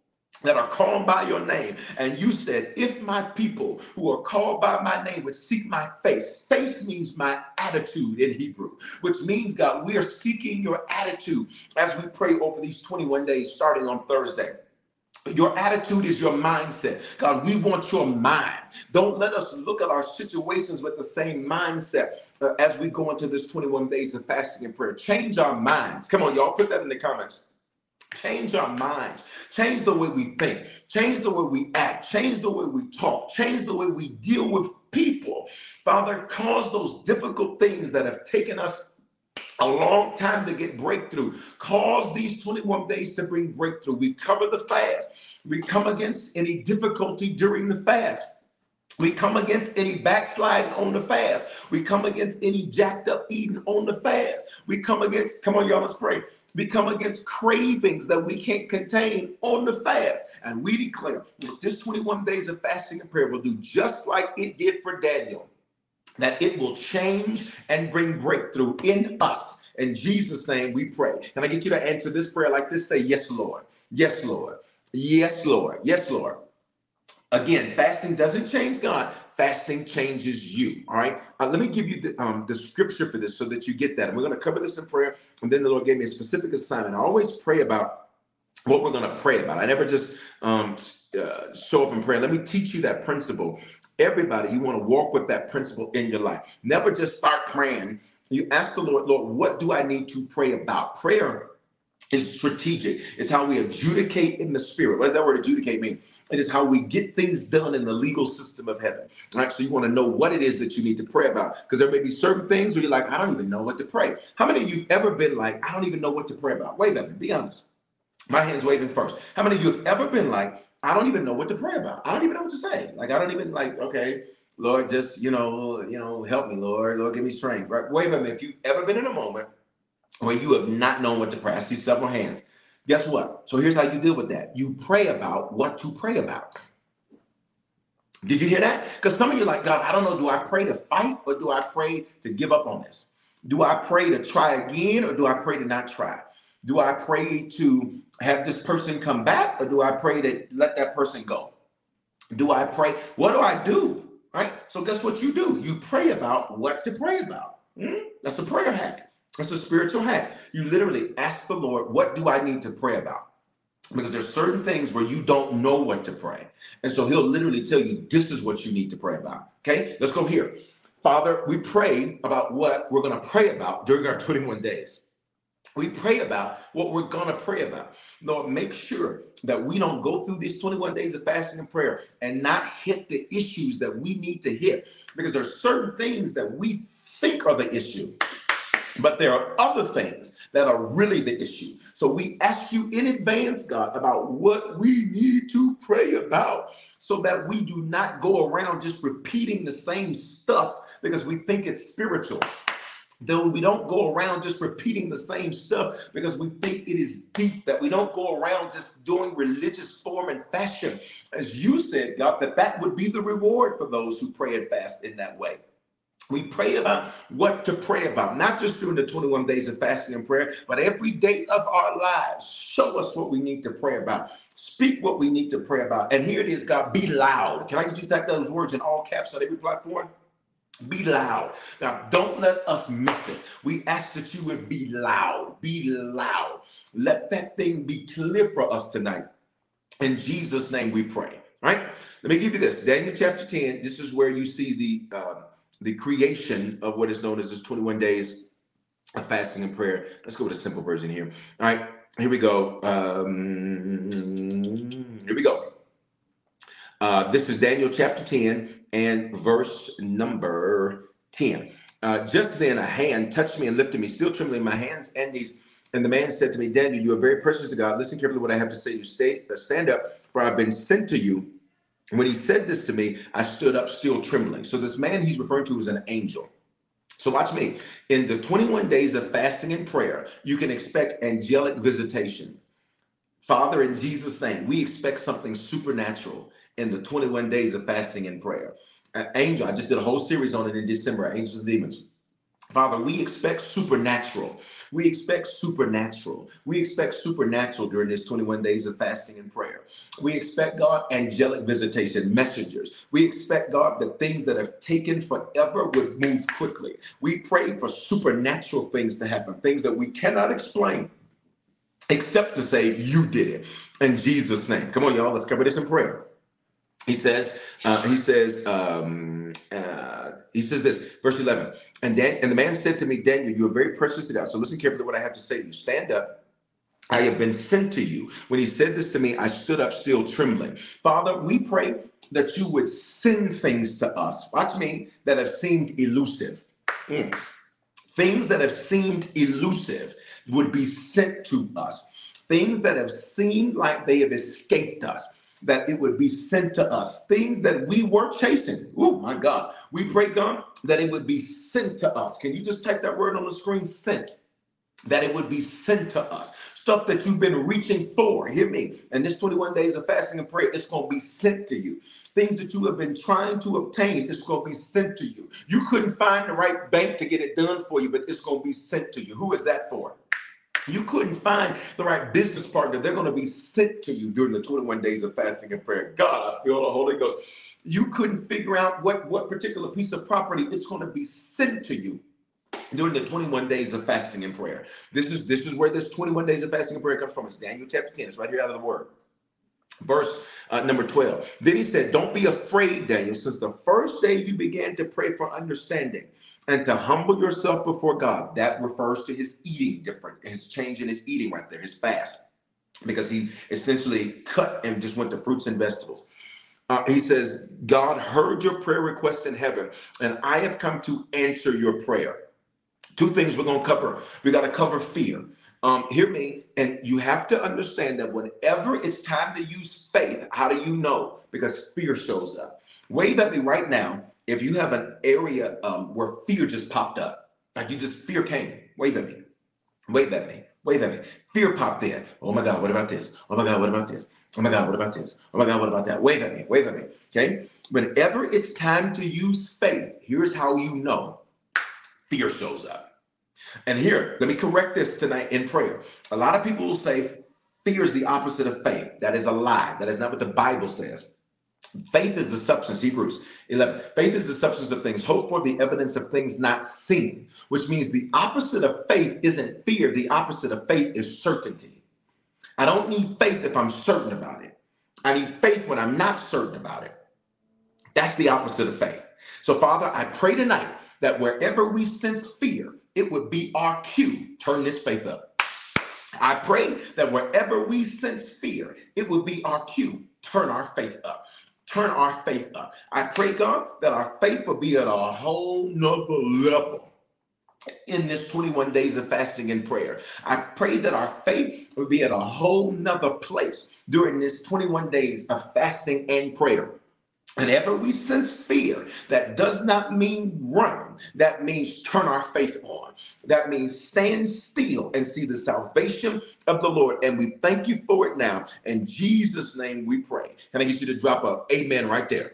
S2: that are called by your name. And you said, if my people who are called by my name would seek my face, face means my attitude in Hebrew, which means, God, we are seeking your attitude as we pray over these 21 days starting on Thursday. Your attitude is your mindset. God, we want your mind. Don't let us look at our situations with the same mindset uh, as we go into this 21 days of fasting and prayer. Change our minds. Come on, y'all, put that in the comments. Change our minds, change the way we think, change the way we act, change the way we talk, change the way we deal with people. Father, cause those difficult things that have taken us a long time to get breakthrough. Cause these 21 days to bring breakthrough. We cover the fast. We come against any difficulty during the fast. We come against any backsliding on the fast. We come against any jacked up eating on the fast. We come against, come on, y'all, let's pray. We come against cravings that we can't contain on the fast. And we declare that this 21 days of fasting and prayer will do just like it did for Daniel, that it will change and bring breakthrough in us. In Jesus' name we pray. Can I get you to answer this prayer like this? Say, Yes, Lord. Yes, Lord. Yes, Lord. Yes, Lord. Again, fasting doesn't change God. Fasting changes you. All right. Uh, let me give you the, um, the scripture for this so that you get that. And we're going to cover this in prayer. And then the Lord gave me a specific assignment. I always pray about what we're going to pray about. I never just um, uh, show up and pray. Let me teach you that principle. Everybody, you want to walk with that principle in your life. Never just start praying. You ask the Lord, Lord, what do I need to pray about? Prayer is strategic. It's how we adjudicate in the spirit. What does that word adjudicate mean? It is how we get things done in the legal system of heaven. Right? So you want to know what it is that you need to pray about. Because there may be certain things where you're like, I don't even know what to pray. How many of you have ever been like, I don't even know what to pray about? Wave at me, be honest. My hand's waving first. How many of you have ever been like, I don't even know what to pray about? I don't even know what to say. Like, I don't even like, okay, Lord, just you know, you know, help me, Lord. Lord, give me strength. Right? Wave at me. If you've ever been in a moment where you have not known what to pray, I see several hands. Guess what? So here's how you deal with that. You pray about what to pray about. Did you hear that? Because some of you are like, God, I don't know. Do I pray to fight or do I pray to give up on this? Do I pray to try again or do I pray to not try? Do I pray to have this person come back or do I pray to let that person go? Do I pray? What do I do? Right? So, guess what you do? You pray about what to pray about. Hmm? That's a prayer hack. That's a spiritual hack. You literally ask the Lord, what do I need to pray about? Because there's certain things where you don't know what to pray. And so he'll literally tell you, this is what you need to pray about. Okay, let's go here. Father, we pray about what we're going to pray about during our 21 days. We pray about what we're going to pray about. Lord, make sure that we don't go through these 21 days of fasting and prayer and not hit the issues that we need to hit. Because there's certain things that we think are the issue but there are other things that are really the issue. So we ask you in advance, God, about what we need to pray about so that we do not go around just repeating the same stuff because we think it's spiritual. Though we don't go around just repeating the same stuff because we think it is deep, that we don't go around just doing religious form and fashion. As you said, God, that that would be the reward for those who pray and fast in that way. We pray about what to pray about, not just during the 21 days of fasting and prayer, but every day of our lives. Show us what we need to pray about. Speak what we need to pray about. And here it is, God, be loud. Can I get you to type those words in all caps on every platform? Be loud. Now, don't let us miss it. We ask that you would be loud. Be loud. Let that thing be clear for us tonight. In Jesus' name we pray. Right? Let me give you this. Daniel chapter 10. This is where you see the. Um, the creation of what is known as this 21 days of fasting and prayer. Let's go with a simple version here. All right, here we go. Um, here we go. Uh, this is Daniel chapter 10 and verse number 10. Uh, just then a hand touched me and lifted me, still trembling my hands and knees. And the man said to me, Daniel, you are very precious to God. Listen carefully what I have to say. You stay, uh, stand up, for I've been sent to you when he said this to me, I stood up still trembling. So this man he's referring to is an angel. So watch me. In the 21 days of fasting and prayer, you can expect angelic visitation. Father, in Jesus' name, we expect something supernatural in the 21 days of fasting and prayer. An angel, I just did a whole series on it in December, Angels and Demons. Father, we expect supernatural. We expect supernatural. We expect supernatural during this 21 days of fasting and prayer. We expect God angelic visitation, messengers. We expect God that things that have taken forever would move quickly. We pray for supernatural things to happen, things that we cannot explain except to say you did it in Jesus' name. Come on, y'all. Let's cover this in prayer. He says, uh, he says, um, uh, he says this, verse 11. And then, and the man said to me, Daniel, you are very precious to God. So listen carefully to what I have to say to you. Stand up. I have been sent to you. When he said this to me, I stood up still trembling. Father, we pray that you would send things to us. Watch me that have seemed elusive. Mm. Things that have seemed elusive would be sent to us. Things that have seemed like they have escaped us that it would be sent to us. Things that we were chasing. Oh my God. We pray, God, that it would be sent to us. Can you just type that word on the screen? Sent. That it would be sent to us. Stuff that you've been reaching for. Hear me. And this 21 days of fasting and prayer, it's going to be sent to you. Things that you have been trying to obtain, it's going to be sent to you. You couldn't find the right bank to get it done for you, but it's going to be sent to you. Who is that for? You couldn't find the right business partner. They're going to be sent to you during the 21 days of fasting and prayer. God, I feel the Holy Ghost. You couldn't figure out what, what particular piece of property it's going to be sent to you during the 21 days of fasting and prayer. This is this is where this 21 days of fasting and prayer comes from. It's Daniel chapter 10. It's right here out of the word. Verse uh, number 12. Then he said, Don't be afraid, Daniel, since the first day you began to pray for understanding and to humble yourself before God. That refers to his eating different, his change in his eating right there, his fast, because he essentially cut and just went to fruits and vegetables. Uh, he says, God heard your prayer request in heaven, and I have come to answer your prayer. Two things we're going to cover. We got to cover fear. Um, hear me, and you have to understand that whenever it's time to use faith, how do you know? Because fear shows up. Wave at me right now if you have an area um, where fear just popped up, like you just fear came, wave at me, wave at me, wave at me. Fear popped in. Oh my God, what about this? Oh my God, what about this? Oh my God, what about this? Oh my God, what about that? Wave at me, wave at me. Okay. Whenever it's time to use faith, here's how you know fear shows up. And here, let me correct this tonight in prayer. A lot of people will say fear is the opposite of faith. That is a lie. That is not what the Bible says. Faith is the substance, Hebrews 11. Faith is the substance of things hoped for, the evidence of things not seen, which means the opposite of faith isn't fear. The opposite of faith is certainty. I don't need faith if I'm certain about it. I need faith when I'm not certain about it. That's the opposite of faith. So, Father, I pray tonight that wherever we sense fear, it would be our cue. Turn this faith up. I pray that wherever we sense fear, it would be our cue. Turn our faith up turn our faith up. I pray, God, that our faith will be at a whole nother level in this 21 days of fasting and prayer. I pray that our faith will be at a whole nother place during this 21 days of fasting and prayer. Whenever we sense fear, that does not mean run. That means turn our faith on. That means stand still and see the salvation of the Lord. And we thank you for it now. In Jesus' name we pray. Can I get you to drop a amen right there?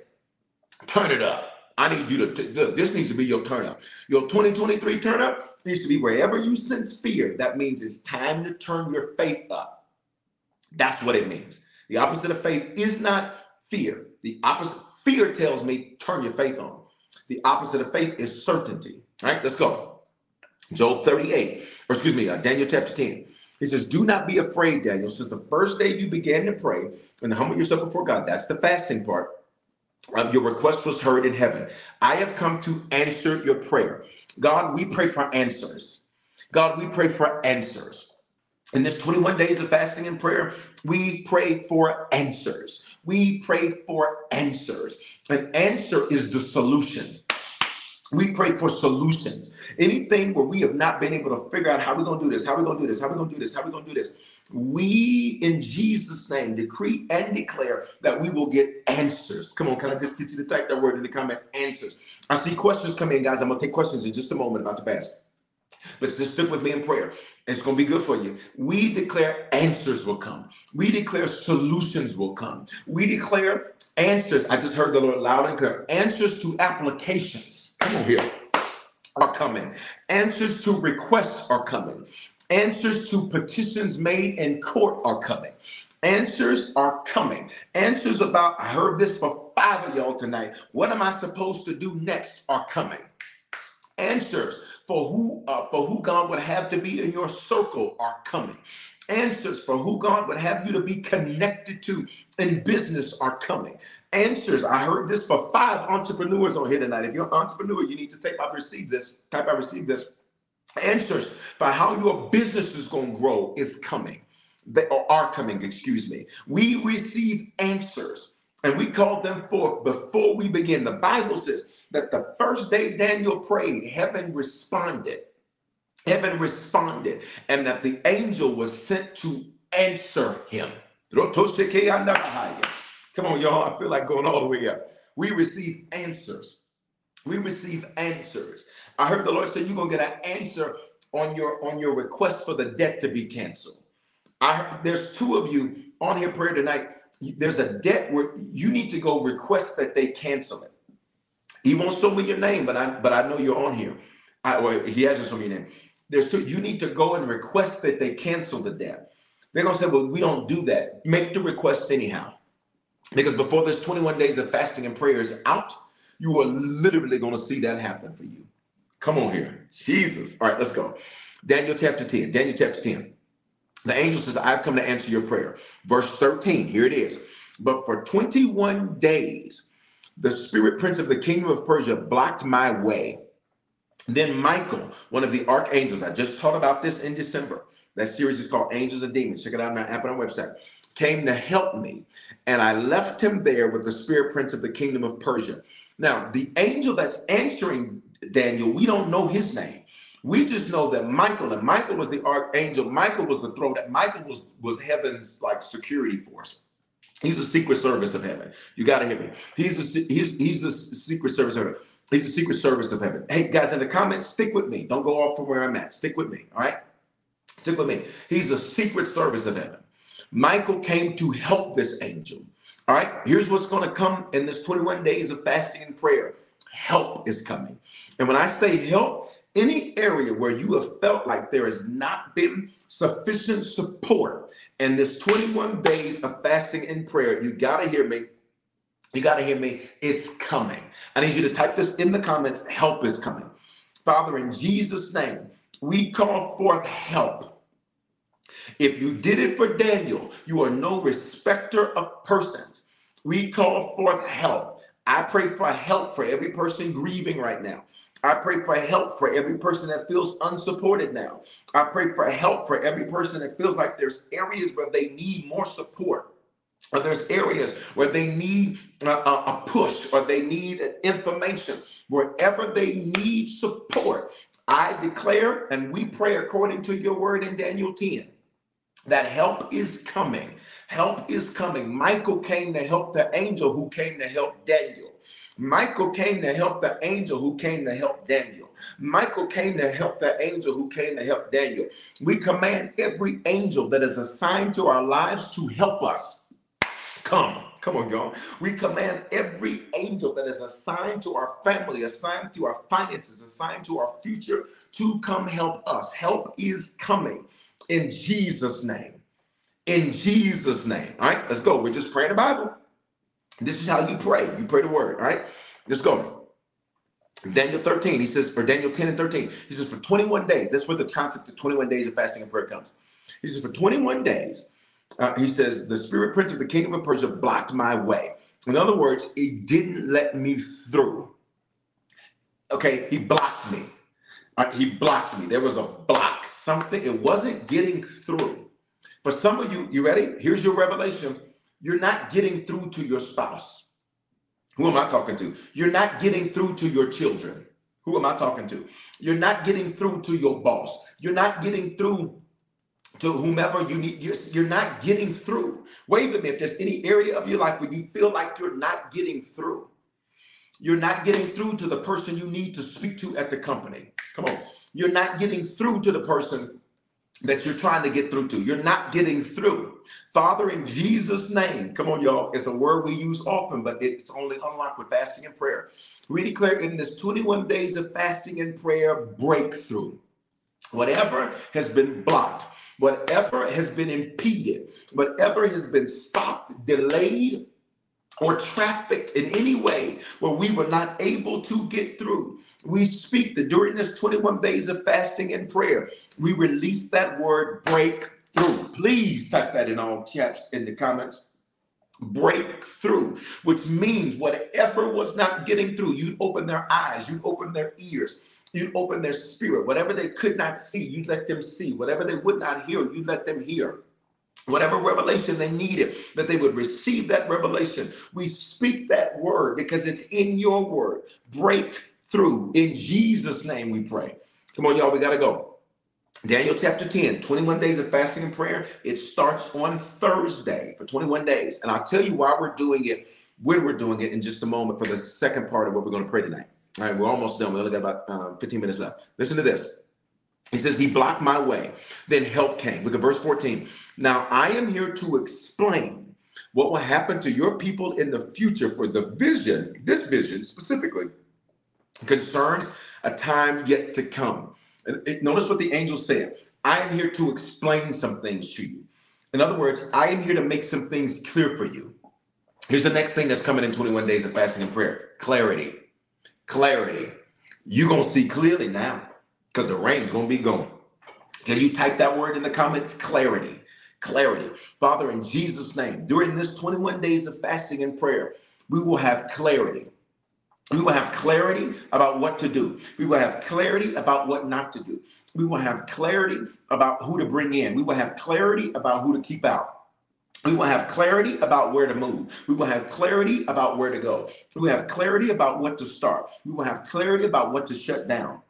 S2: Turn it up. I need you to, look, this needs to be your turn up. Your 2023 turn up needs to be wherever you sense fear. That means it's time to turn your faith up. That's what it means. The opposite of faith is not fear. The opposite Fear tells me turn your faith on. The opposite of faith is certainty. All right, let's go. Job 38, or excuse me, uh, Daniel chapter 10. He says, Do not be afraid, Daniel. Since the first day you began to pray and humble yourself before God, that's the fasting part. Your request was heard in heaven. I have come to answer your prayer. God, we pray for answers. God, we pray for answers. In this 21 days of fasting and prayer, we pray for answers we pray for answers. An answer is the solution. We pray for solutions. Anything where we have not been able to figure out how we're going to do this, how we're going to do this, how we're going to do this, how we're going to do this. We, in Jesus' name, decree and declare that we will get answers. Come on, can I just get you to type that word in the comment? Answers. I see questions come in, guys. I'm going to take questions in just a moment about the fast. But just stick with me in prayer. It's going to be good for you. We declare answers will come. We declare solutions will come. We declare answers. I just heard the Lord loud and clear. Answers to applications. Come on here. Are coming. Answers to requests are coming. Answers to petitions made in court are coming. Answers are coming. Answers about, I heard this for five of y'all tonight. What am I supposed to do next are coming. Answers for who uh, for who God would have to be in your circle are coming. Answers for who God would have you to be connected to in business are coming. Answers. I heard this for five entrepreneurs on here tonight. If you're an entrepreneur, you need to type I receive this. Type I receive this. Answers for how your business is going to grow is coming. They are coming, excuse me. We receive answers and we called them forth before we begin. The Bible says that the first day Daniel prayed, heaven responded. Heaven responded, and that the angel was sent to answer him. Come on, y'all. I feel like going all the way up. We receive answers. We receive answers. I heard the Lord say you're gonna get an answer on your on your request for the debt to be canceled. I there's two of you on here prayer tonight. There's a debt where you need to go request that they cancel it. He won't show me your name, but I but I know you're on here. I, he hasn't shown me your name. There's two. You need to go and request that they cancel the debt. They're gonna say, "Well, we don't do that." Make the request anyhow, because before this 21 days of fasting and prayer is out, you are literally gonna see that happen for you. Come on here, Jesus. All right, let's go. Daniel chapter 10. Daniel chapter 10. The angel says, "I've come to answer your prayer." Verse 13. Here it is. But for 21 days, the spirit prince of the kingdom of Persia blocked my way then Michael, one of the archangels, I just taught about this in December. That series is called Angels and Demons. Check it out on our app on our website. Came to help me, and I left him there with the spirit prince of the kingdom of Persia. Now, the angel that's answering Daniel, we don't know his name. We just know that Michael, and Michael was the archangel. Michael was the throne. That Michael was was heaven's like security force. He's the secret service of heaven. You got to hear me. He's the he's he's the secret service of heaven. He's the secret service of heaven. Hey, guys, in the comments, stick with me. Don't go off from where I'm at. Stick with me. All right? Stick with me. He's the secret service of heaven. Michael came to help this angel. All right? Here's what's going to come in this 21 days of fasting and prayer help is coming. And when I say help, any area where you have felt like there has not been sufficient support in this 21 days of fasting and prayer, you got to hear me. You got to hear me. It's coming. I need you to type this in the comments. Help is coming. Father, in Jesus' name, we call forth help. If you did it for Daniel, you are no respecter of persons. We call forth help. I pray for help for every person grieving right now. I pray for help for every person that feels unsupported now. I pray for help for every person that feels like there's areas where they need more support or there's areas where they need a, a, push or they need information. Wherever they need support i declare and we pray according to your word in daniel 10 that help is coming. Help is coming. Michael came to help the angel who came to help daniel michael came to help the angel who came to help daniel Michael came to help the angel who came to help Daniel. We command every angel that is assigned to our lives to help us come. Come on, y'all. We command every angel that is assigned to our family, assigned to our finances, assigned to our future to come help us. Help is coming in Jesus' name. In Jesus' name. All right, let's go. We're just praying the Bible. This is how you pray. You pray the word. All right, let's go. Daniel 13, he says, for Daniel 10 and 13, he says, for 21 days, that's where the concept of 21 days of fasting and prayer comes. He says, for 21 days, uh, he says, the spirit prince of the kingdom of Persia blocked my way. In other words, it didn't let me through. Okay, he blocked me. Uh, he blocked me. There was a block, something, it wasn't getting through. For some of you, you ready? Here's your revelation. You're not getting through to your spouse. Who am I talking to? You're not getting through to your children. Who am I talking to? You're not getting through to your boss. You're not getting through to whomever you need. You're, you're not getting through. Wave at me if there's any area of your life where you feel like you're not getting through. You're not getting through to the person you need to speak to at the company. Come on. You're not getting through to the person that you're trying to get through to. You're not getting through. Father, in Jesus' name, come on, y'all. It's a word we use often, but it's only unlocked with fasting and prayer. We declare in this 21 days of fasting and prayer breakthrough. Whatever has been blocked, whatever has been impeded, whatever has been stopped, delayed, or trafficked in any way where we were not able to get through. We speak that during this 21 days of fasting and prayer, we release that word breakthrough. Please type that in all caps in the comments. Breakthrough, which means whatever was not getting through, you'd open their eyes, you'd open their ears, you'd open their spirit. Whatever they could not see, you let them see. Whatever they would not hear, you let them hear. Whatever revelation they needed, that they would receive that revelation. We speak that word because it's in your word. Break through. In Jesus' name we pray. Come on, y'all, we got to go. Daniel chapter 10, 21 days of fasting and prayer. It starts on Thursday for 21 days. And I'll tell you why we're doing it, when we're doing it in just a moment for the second part of what we're going to pray tonight. All right, we're almost done. We only got about um, 15 minutes left. Listen to this. He says, He blocked my way. Then help came. Look at verse 14. Now I am here to explain what will happen to your people in the future for the vision, this vision specifically, concerns a time yet to come. And it- notice what the angel said I am here to explain some things to you. In other words, I am here to make some things clear for you. Here's the next thing that's coming in 21 days of fasting and prayer clarity. Clarity. You're going to see clearly now because the rain's going to be going. Can you type that word in the comments? Clarity. Clarity. Father, in Jesus' name, during this 21 days of fasting and prayer, we will have clarity. We will have clarity about what to do. We will have clarity about what not to do. We will have clarity about who to bring in. We will have clarity about who to keep out. We will have clarity about where to move. We will have clarity about where to go. We will have clarity about what to start. We will have clarity about what to shut down.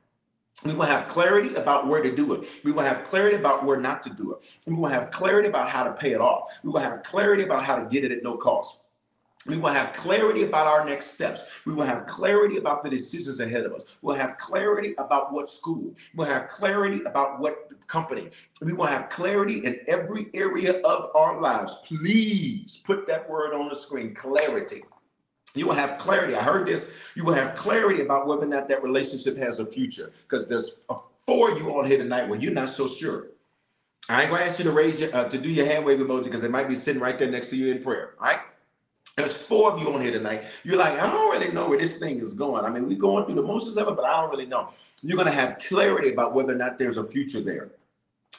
S2: We will have clarity about where to do it. We will have clarity about where not to do it. We will have clarity about how to pay it off. We will have clarity about how to get it at no cost. We will have clarity about our next steps. We will have clarity about the decisions ahead of us. We'll have clarity about what school. We'll have clarity about what company. We will have clarity in every area of our lives. Please put that word on the screen clarity. You will have clarity. I heard this. You will have clarity about whether or not that relationship has a future. Because there's four of you on here tonight where you're not so sure. I ain't gonna ask you to raise your uh, to do your hand wave emoji because they might be sitting right there next to you in prayer. All right. There's four of you on here tonight. You're like, I don't really know where this thing is going. I mean, we're going through the motions of it, but I don't really know. You're gonna have clarity about whether or not there's a future there.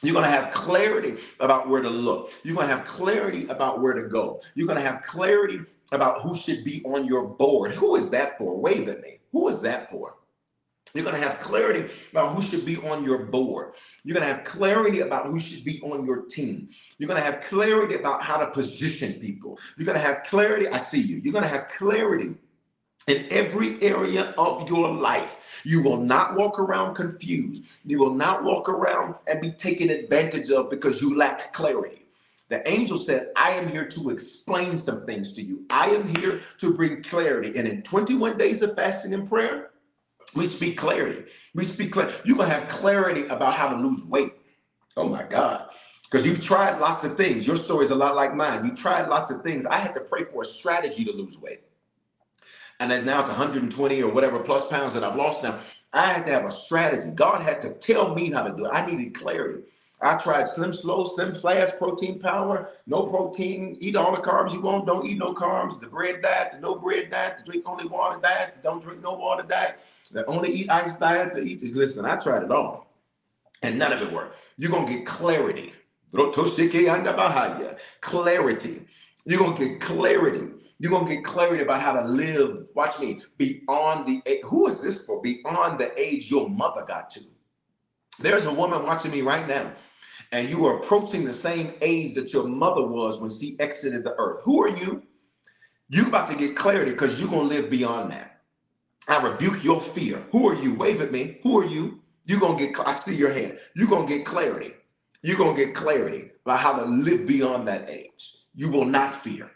S2: You're going to have clarity about where to look. You're going to have clarity about where to go. You're going to have clarity about who should be on your board. Who is that for? Wave at me. Who is that for? You're going to have clarity about who should be on your board. You're going to have clarity about who should be on your team. You're going to have clarity about how to position people. You're going to have clarity. I see you. You're going to have clarity in every area of your life. You will not walk around confused. You will not walk around and be taken advantage of because you lack clarity. The angel said, I am here to explain some things to you. I am here to bring clarity. And in 21 days of fasting and prayer, we speak clarity. We speak clarity. You're going to have clarity about how to lose weight. Oh my God. Because you've tried lots of things. Your story is a lot like mine. You tried lots of things. I had to pray for a strategy to lose weight and then now it's 120 or whatever plus pounds that I've lost now. I had to have a strategy. God had to tell me how to do it. I needed clarity. I tried Slim Slow, Slim Flash, protein power, no protein, eat all the carbs you want, don't eat no carbs, the bread diet, the no bread diet, the drink only water diet, the don't drink no water diet, the only eat ice diet, the eat. Listen, I tried it all, and none of it worked. You're gonna get clarity. Clarity. You're gonna get clarity. You're gonna get clarity about how to live. Watch me beyond the a- who is this for? Beyond the age your mother got to. There's a woman watching me right now, and you are approaching the same age that your mother was when she exited the earth. Who are you? You about to get clarity because you're gonna live beyond that. I rebuke your fear. Who are you? Wave at me. Who are you? You're gonna get. I see your hand. You're gonna get clarity. You're gonna get clarity about how to live beyond that age. You will not fear.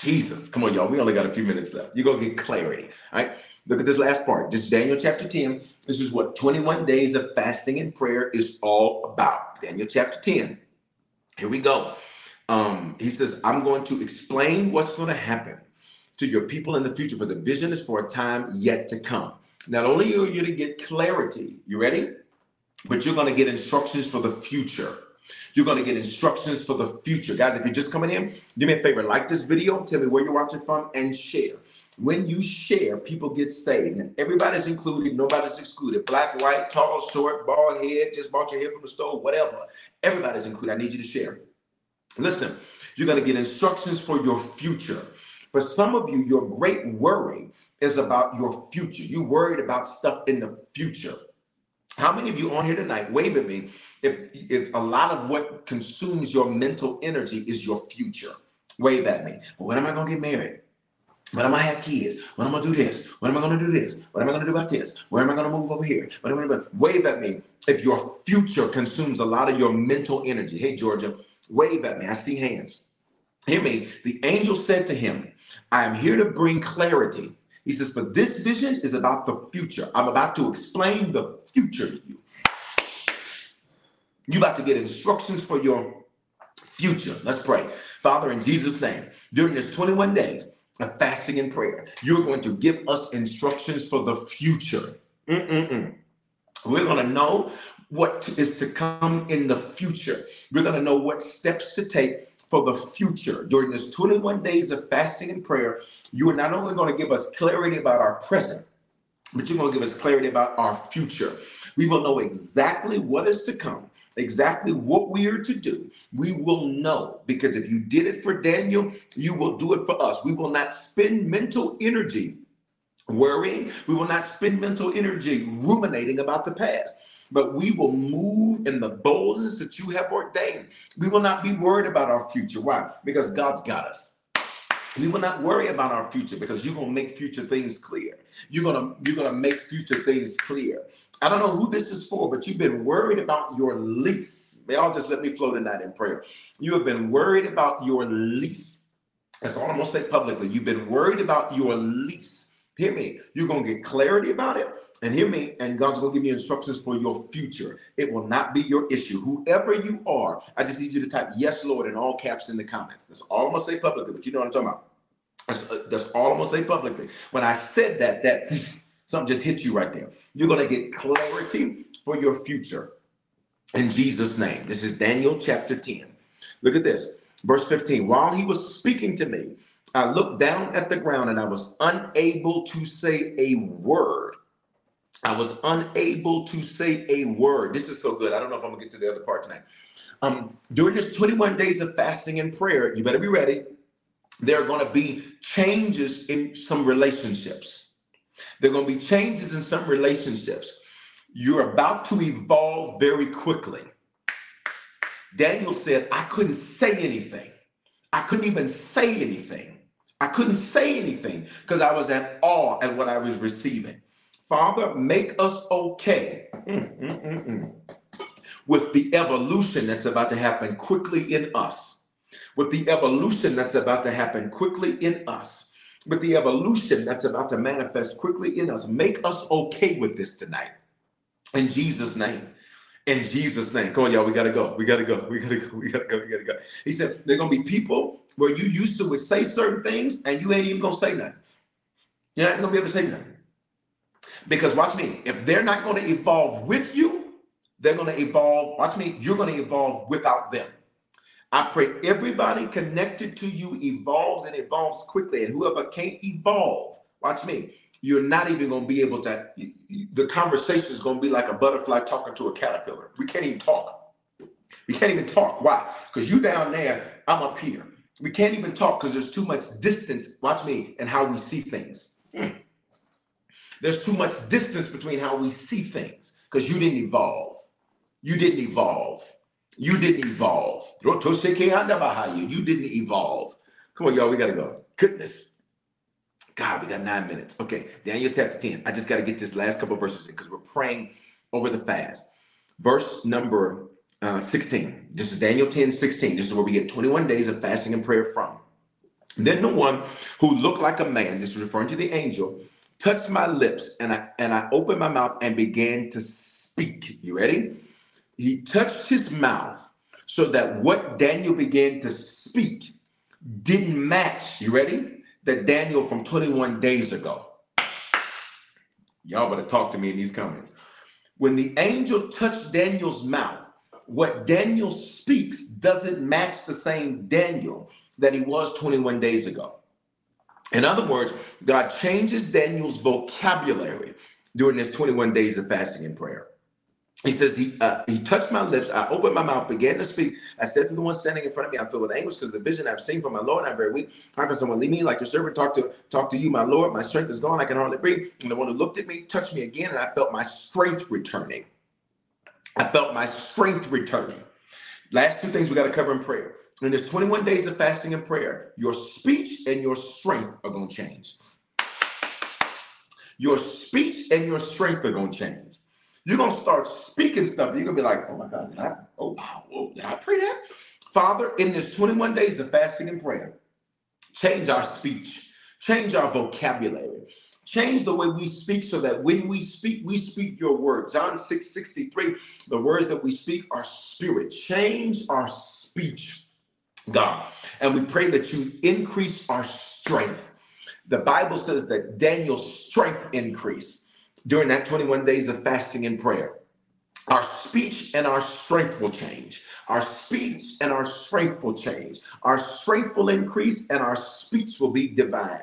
S2: Jesus. Come on, y'all. We only got a few minutes left. You're going to get clarity. All right. Look at this last part. This is Daniel chapter 10. This is what 21 days of fasting and prayer is all about. Daniel chapter 10. Here we go. Um, he says, I'm going to explain what's going to happen to your people in the future, for the vision is for a time yet to come. Not only are you going to get clarity, you ready? But you're going to get instructions for the future. You're going to get instructions for the future. Guys, if you're just coming in, do me a favor, like this video, tell me where you're watching from, and share. When you share, people get saved, and everybody's included, nobody's excluded. Black, white, tall, short, bald head, just bought your hair from the store, whatever. Everybody's included. I need you to share. Listen, you're going to get instructions for your future. For some of you, your great worry is about your future. You worried about stuff in the future. How many of you on here tonight, wave at me, if, if a lot of what consumes your mental energy is your future? Wave at me. Well, when am I to get married? When am I have kids? When am I gonna do this? When am I gonna do this? What am I gonna do about this? Where am I gonna move over here? What am I gonna wave at me? If your future consumes a lot of your mental energy, hey Georgia, wave at me. I see hands. Hear me. The angel said to him, I am here to bring clarity. He says, For this vision is about the future. I'm about to explain the future to you. You about to get instructions for your future. Let's pray. Father, in Jesus' name, during this 21 days, of fasting and prayer. You're going to give us instructions for the future. Mm-mm-mm. We're going to know what is to come in the future. We're going to know what steps to take for the future. During this 21 days of fasting and prayer, you are not only going to give us clarity about our present, but you're going to give us clarity about our future. We will know exactly what is to come exactly what we are to do, we will know. Because if you did it for Daniel, you will do it for us. We will not spend mental energy worrying, we will not spend mental energy ruminating about the past. But we will move in the boldness that you have ordained. We will not be worried about our future. Why? Because God's got us. We will not worry about our future because you're gonna make future things clear. You're gonna you're gonna make future things clear. I don't know who this is for, but you've been worried about your lease. May all just let me flow tonight in prayer. You have been worried about your lease. That's all I'm gonna say publicly. You've been worried about your lease. Hear me. You're gonna get clarity about it. And hear me, and God's gonna give you instructions for your future. It will not be your issue. Whoever you are, I just need you to type yes, Lord, in all caps in the comments. That's all I'm gonna say publicly, but you know what I'm talking about. That's, uh, that's all I'm gonna say publicly. When I said that, that something just hit you right there. You're gonna get clarity for your future in Jesus' name. This is Daniel chapter 10. Look at this, verse 15. While he was speaking to me, I looked down at the ground and I was unable to say a word. I was unable to say a word. This is so good. I don't know if I'm gonna get to the other part tonight. Um, during this 21 days of fasting and prayer, you better be ready. There are to be changes in some relationships. There are to be changes in some relationships. You're about to evolve very quickly. Daniel said, I couldn't say anything. I couldn't even say anything. I couldn't say anything because I was at awe at what I was receiving. Father, make us okay mm, mm, mm, with the evolution that's about to happen quickly in us, with the evolution that's about to happen quickly in us, with the evolution that's about to manifest quickly in us. Make us okay with this tonight. In Jesus' name. In Jesus' name. Come on, y'all. We gotta go. We gotta go. We gotta go. We gotta go. We gotta go. He said, there are gonna be people where you used to would say certain things and you ain't even gonna say nothing. You're not gonna be able to say nothing. Because watch me, if they're not going to evolve with you, they're going to evolve. Watch me, you're going to evolve without them. I pray everybody connected to you evolves and evolves quickly. And whoever can't evolve, watch me, you're not even going to be able to. The conversation is going to be like a butterfly talking to a caterpillar. We can't even talk. We can't even talk. Why? Because you down there, I'm up here. We can't even talk because there's too much distance. Watch me and how we see things. Hmm. There's too much distance between how we see things because you didn't evolve. You didn't evolve. You didn't evolve. You didn't evolve. Come on, y'all, we gotta go. Goodness. God, we got nine minutes. Okay, Daniel chapter 10. I just got to get this last couple verses in because we're praying over the fast. Verse number uh, 16. This is Daniel 10, 16. This is where we get 21 days of fasting and prayer from. Then the one who looked like a man, this is referring to the angel, touched my lips and I and I opened my mouth and began to speak. You ready? He touched his mouth so that what Daniel began to speak didn't match. You ready? That Daniel from 21 days ago. Y'all better talk to me in these comments. When the angel touched Daniel's mouth, what Daniel speaks doesn't match the same Daniel that he was 21 days ago. In other words, God changes Daniel's vocabulary during this 21 days of fasting and prayer. He says, he, uh, he touched my lips. I opened my mouth, began to speak. I said to the one standing in front of me, I'm filled with anguish because the vision I've seen from my Lord, I'm very weak. How can someone leave me like your servant talk to talk to you, my Lord? My strength is gone. I can hardly breathe. And the one who looked at me touched me again, and I felt my strength returning. I felt my strength returning. Last two things we got to cover in prayer. In this 21 days of fasting and prayer, your speech and your strength are going to change. Your speech and your strength are going to change. You're going to start speaking stuff. You're going to be like, oh my God, did I? Oh, wow. Oh, did I pray that? Father, in this 21 days of fasting and prayer, change our speech, change our vocabulary, change the way we speak so that when we speak, we speak your word. John 6 63, the words that we speak are spirit. Change our speech, God. And we pray that you increase our strength. The Bible says that Daniel's strength increased during that 21 days of fasting and prayer. Our speech and our strength will change. Our speech and our strength will change. Our strength will increase and our speech will be divine.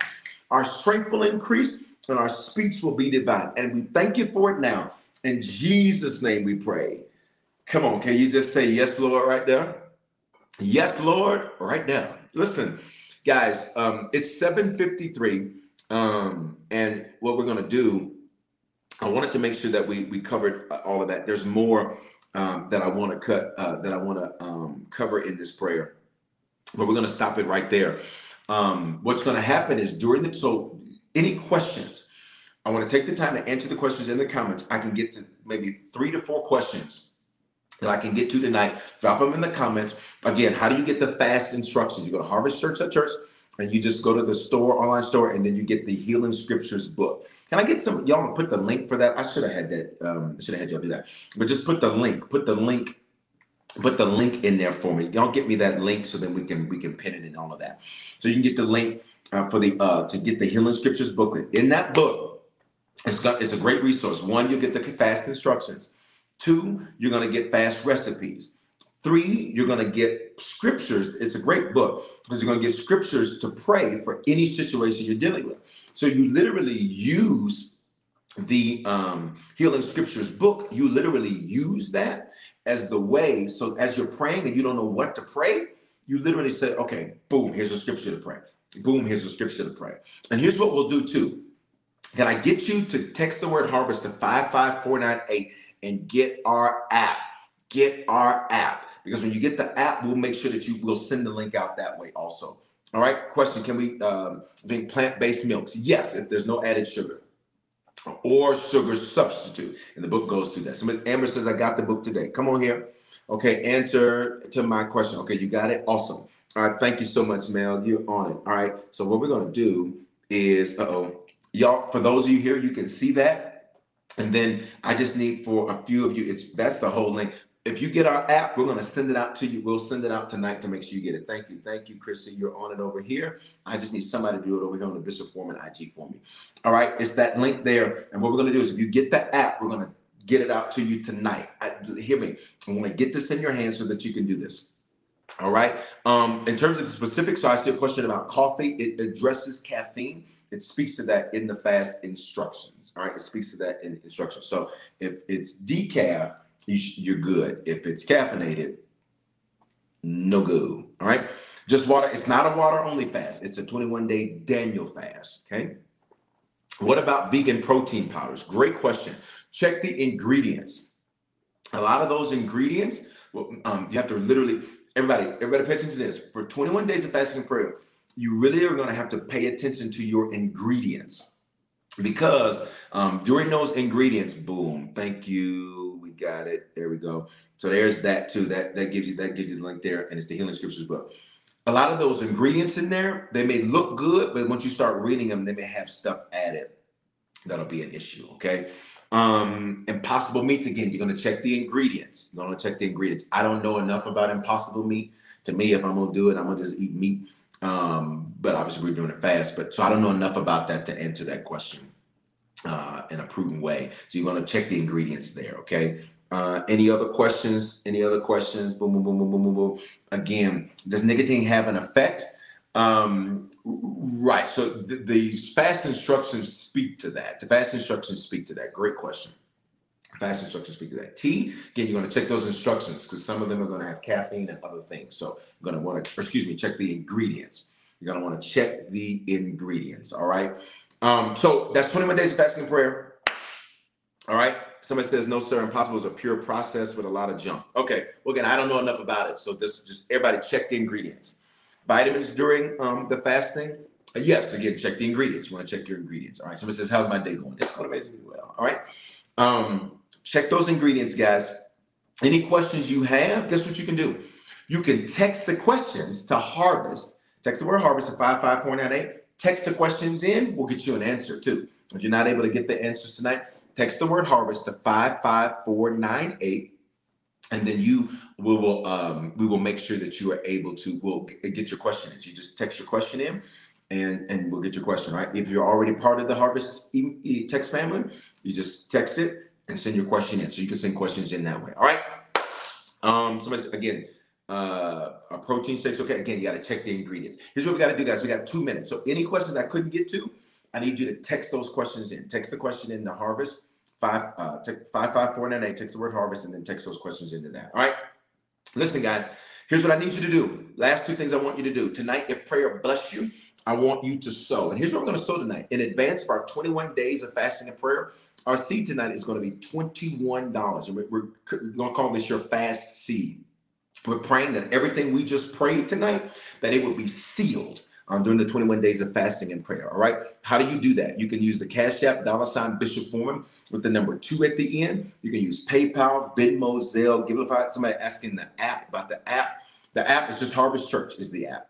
S2: Our strength will increase and our speech will be divine. And we thank you for it now. In Jesus' name we pray. Come on, can you just say yes, Lord, right there? Yes, Lord, right now. Listen, guys, um, it's 753. Um, and what we're gonna do, I wanted to make sure that we we covered uh, all of that. There's more um, that I want to cut uh, that I want to um, cover in this prayer, but we're gonna stop it right there. Um, what's gonna happen is during the so any questions, I want to take the time to answer the questions in the comments. I can get to maybe three to four questions that I can get to tonight. Drop them in the comments. Again, how do you get the fast instructions? You go to Harvest Church at Church and you just go to the store, online store, and then you get the Healing Scriptures book. Can I get some? Y'all put the link for that? I should have had that. Um, I should have had y'all do that. But just put the link. Put the link. Put the link in there for me. Y'all get me that link so then we can we can pin it and all of that. So you can get the link uh, for the uh, to get the Healing Scriptures booklet. In that book, it's got it's a great resource. One, you'll get the fast instructions. Two, you're going to get fast recipes. Three, you're going to get scriptures. It's a great book because you're going to get scriptures to pray for any situation you're dealing with. So you literally use the um, Healing Scriptures book. You literally use that as the way. So as you're praying and you don't know what to pray, you literally say, okay, boom, here's a scripture to pray. Boom, here's a scripture to pray. And here's what we'll do too. Can I get you to text the word harvest to 55498 and get our app? Get our app. Because when you get the app, we'll make sure that you will send the link out that way also. All right. Question Can we um, drink plant based milks? Yes, if there's no added sugar or sugar substitute. And the book goes through that. Somebody, Amber says, I got the book today. Come on here. Okay. Answer to my question. Okay. You got it. Awesome. All right. Thank you so much, Mel. You're on it. All right. So, what we're going to do is, uh oh, y'all, for those of you here, you can see that. And then I just need for a few of you, it's that's the whole link. If you get our app, we're going to send it out to you. We'll send it out tonight to make sure you get it. Thank you. Thank you, Chrissy. You're on it over here. I just need somebody to do it over here on the Bishop Foreman IG for me. All right. It's that link there. And what we're going to do is if you get the app, we're going to get it out to you tonight. I, hear me. I want to get this in your hands so that you can do this. All right. Um, in terms of the specifics, so I see a question about coffee. It addresses caffeine. It speaks to that in the fast instructions. All right. It speaks to that in instructions. So if it's decaf, you you're good. If it's caffeinated, no good. All right. Just water. It's not a water only fast. It's a 21 day Daniel fast. Okay. What about vegan protein powders? Great question. Check the ingredients. A lot of those ingredients, well, um, you have to literally, everybody, everybody pay attention to this. For 21 days of fasting and prayer, you really are going to have to pay attention to your ingredients because um, during those ingredients, boom, thank you, we got it. There we go. So there's that too. That that gives you that gives you the link there, and it's the Healing Scriptures book. A lot of those ingredients in there, they may look good, but once you start reading them, they may have stuff added that'll be an issue. Okay. Um, impossible meats again. You're gonna check the ingredients. You're gonna check the ingredients. I don't know enough about impossible meat. To me, if I'm gonna do it, I'm gonna just eat meat. Um, but obviously we're doing it fast. But so I don't know enough about that to answer that question uh, in a prudent way. So you're going to check the ingredients there. Okay. Uh, any other questions? Any other questions? Boom, boom, boom, boom, boom, boom, boom. Again, does nicotine have an effect? Um, right. So the, the fast instructions speak to that. The fast instructions speak to that. Great question. Fast instructions speak to that. T, again, you're going to check those instructions because some of them are going to have caffeine and other things. So you're going to want to, excuse me, check the ingredients. You're going to want to check the ingredients. All right. Um, so that's 21 days of fasting and prayer. All right. Somebody says, no, sir, impossible is a pure process with a lot of junk. Okay. Well, again, I don't know enough about it. So just, just everybody check the ingredients. Vitamins during um, the fasting. Uh, yes, again, check the ingredients. You want to check your ingredients. All right. Somebody says, how's my day going? It's going amazingly well. All right. Um, check those ingredients, guys. Any questions you have, guess what you can do? You can text the questions to harvest. Text the word harvest to 55498. Text the questions in, we'll get you an answer too. If you're not able to get the answers tonight, text the word harvest to 55498 and then you we will um, we will make sure that you are able to will get your question in. So you just text your question in and and we'll get your question right. If you're already part of the harvest text family, you just text it and send your question in. So you can send questions in that way. All right. Um, somebody again, uh, a protein shakes. Okay, again, you got to check the ingredients. Here's what we got to do, guys. We got two minutes. So any questions I couldn't get to, I need you to text those questions in. Text the question in the harvest five uh five five four nine eight. Text the word harvest and then text those questions into that. All right. Listen, guys. Here's what I need you to do. Last two things I want you to do tonight. If prayer bless you, I want you to sow. And here's what we're going to sow tonight. In advance of our 21 days of fasting and prayer, our seed tonight is going to be $21. And we're, we're going to call this your fast seed. We're praying that everything we just prayed tonight, that it will be sealed um, during the 21 days of fasting and prayer. All right. How do you do that? You can use the Cash App dollar sign Bishop Foreman with the number two at the end. You can use PayPal, Venmo, Zelle, Givelify. Somebody asking the app about the app. The app is just Harvest Church is the app.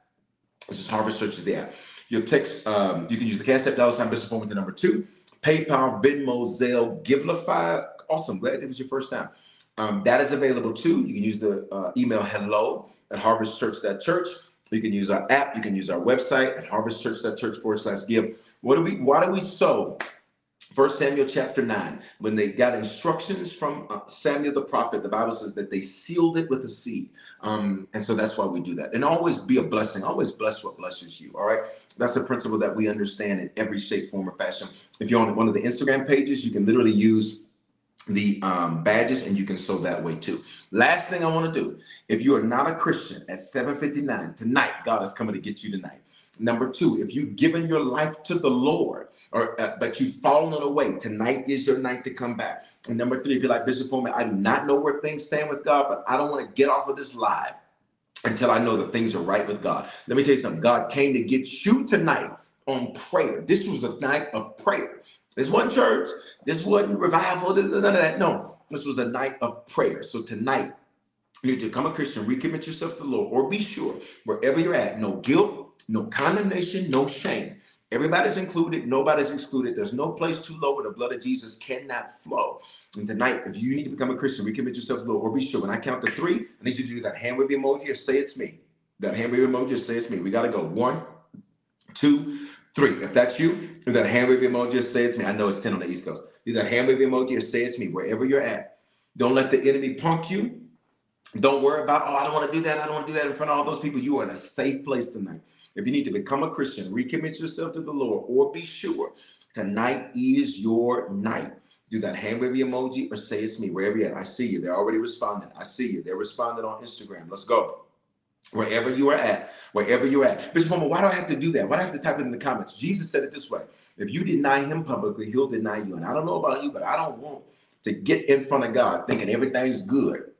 S2: It's just Harvest Church is the app. Your text, um, you can use the Cash App dollar sign Bishop Foreman with the number two. PayPal, Venmo, Zelle, Givelify. Awesome. Glad it was your first time. Um, that is available too. You can use the uh, email hello at harvestchurch.church. You can use our app. You can use our website at harvestchurch.church forward slash give. What do we, why do we sow? First Samuel chapter 9, when they got instructions from uh, Samuel the prophet, the Bible says that they sealed it with a seed. Um, and so that's why we do that. And always be a blessing. Always bless what blesses you. All right. That's a principle that we understand in every shape, form, or fashion. If you're on one of the Instagram pages, you can literally use the um, badges and you can sow that way too. Last thing I want to do, if you are not a Christian at 759 tonight, God is coming to get you tonight. Number two, if you've given your life to the Lord, or uh, but you've fallen away, tonight is your night to come back. And number three, if you're like Bishop Foreman, I do not know where things stand with God, but I don't want to get off of this live until I know that things are right with God. Let me tell you something. God came to get you tonight on prayer. This was a night of prayer. This wasn't church. This wasn't revival. This, none of that. No, this was a night of prayer. So tonight, you need to become a Christian, recommit yourself to the Lord, or be sure wherever you're at, no guilt, no condemnation, no shame. Everybody's included, nobody's excluded. There's no place too low where the blood of Jesus cannot flow. And tonight, if you need to become a Christian, recommit yourself to the Lord, or be sure. When I count to three, I need you to do that hand wave emoji or say it's me. That hand wave emoji or say it's me. We got to go. One, two, three. If that's you, do that hand wave emoji or say it's me. I know it's 10 on the East Coast. Do that hand wave emoji or say it's me, wherever you're at. Don't let the enemy punk you. Don't worry about, oh, I don't want to do that. I don't want to do that in front of all those people. You are in a safe place tonight. If you need to become a Christian, recommit yourself to the Lord, or be sure tonight is your night. Do that hand wave emoji or say it's me, wherever you're at. I see you. They're already responding. I see you. They're responding on Instagram. Let's go. Wherever you are at, wherever you're at. Bishop Foreman, why do I have to do that? Why do I have to type it in the comments? Jesus said it this way if you deny him publicly, he'll deny you. And I don't know about you, but I don't want to get in front of God thinking everything's good.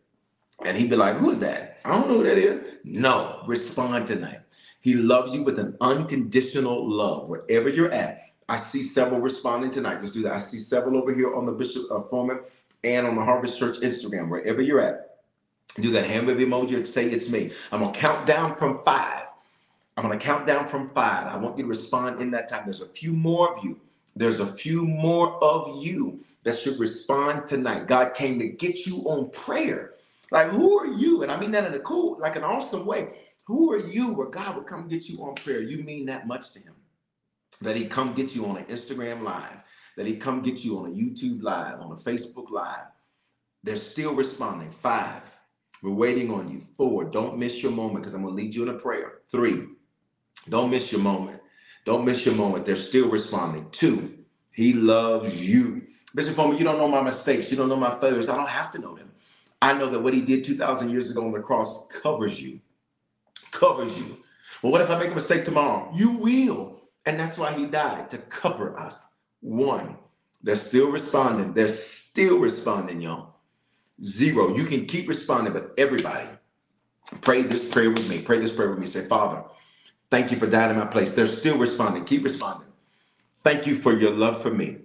S2: And he'd be like, Who is that? I don't know who that is. No, respond tonight. He loves you with an unconditional love wherever you're at. I see several responding tonight. Let's do that. I see several over here on the Bishop uh, Foreman and on the Harvest Church Instagram, wherever you're at. Do that hand wave emoji and say it's me. I'm gonna count down from five. I'm gonna count down from five. I want you to respond in that time. There's a few more of you. There's a few more of you that should respond tonight. God came to get you on prayer. Like, who are you? And I mean that in a cool, like an awesome way. Who are you where God would come get you on prayer? You mean that much to him. That he come get you on an Instagram live, that he come get you on a YouTube live, on a Facebook live. They're still responding. Five. We're waiting on you. Four. Don't miss your moment because I'm going to lead you in a prayer. Three. Don't miss your moment. Don't miss your moment. They're still responding. Two. He loves you. Bishop Foreman, you don't know my mistakes. You don't know my failures. I don't have to know them. I know that what he did 2,000 years ago on the cross covers you. Covers you. Well, what if I make a mistake tomorrow? You will. And that's why he died, to cover us. One. They're still responding. They're still responding, y'all. Zero. You can keep responding, but everybody, pray this prayer with me. Pray this prayer with me. Say, Father, thank you for dying in my place. They're still responding. Keep responding. Thank you for your love for me.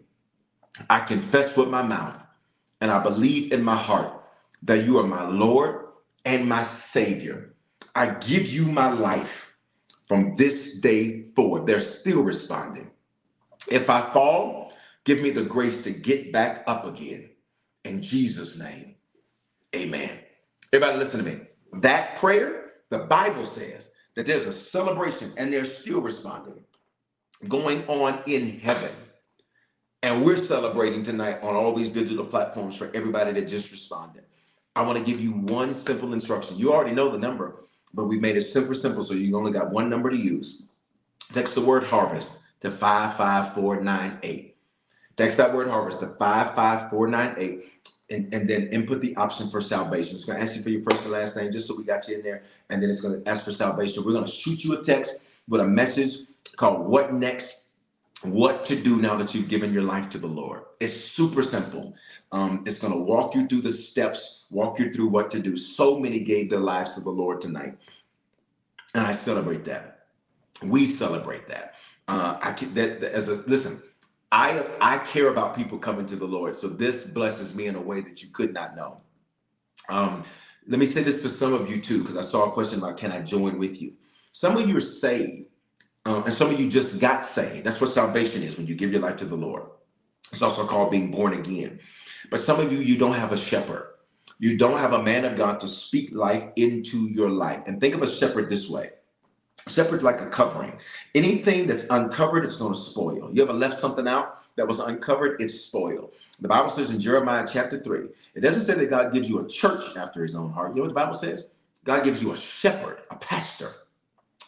S2: I confess with my mouth and I believe in my heart that you are my Lord and my Savior. I give you my life from this day forward. They're still responding. If I fall, give me the grace to get back up again. In Jesus' name, amen. Everybody, listen to me. That prayer, the Bible says that there's a celebration and they're still responding going on in heaven. And we're celebrating tonight on all these digital platforms for everybody that just responded. I want to give you one simple instruction. You already know the number, but we made it super simple so you only got one number to use. Text the word harvest to 55498. Text that word harvest to 55498 and, and then input the option for salvation. It's going to ask you for your first and last name just so we got you in there. And then it's going to ask for salvation. We're going to shoot you a text with a message called What Next? What to do now that you've given your life to the Lord. It's super simple. Um, it's going to walk you through the steps, walk you through what to do. So many gave their lives to the Lord tonight. And I celebrate that. We celebrate that. Uh, I can, that, that as a listen, I I care about people coming to the Lord. So this blesses me in a way that you could not know. Um, let me say this to some of you too, because I saw a question about can I join with you? Some of you are saved, um, and some of you just got saved. That's what salvation is when you give your life to the Lord. It's also called being born again. But some of you, you don't have a shepherd. You don't have a man of God to speak life into your life. And think of a shepherd this way shepherd's like a covering. Anything that's uncovered, it's going to spoil. You ever left something out that was uncovered? It's spoiled. The Bible says in Jeremiah chapter 3, it doesn't say that God gives you a church after his own heart. You know what the Bible says? God gives you a shepherd, a pastor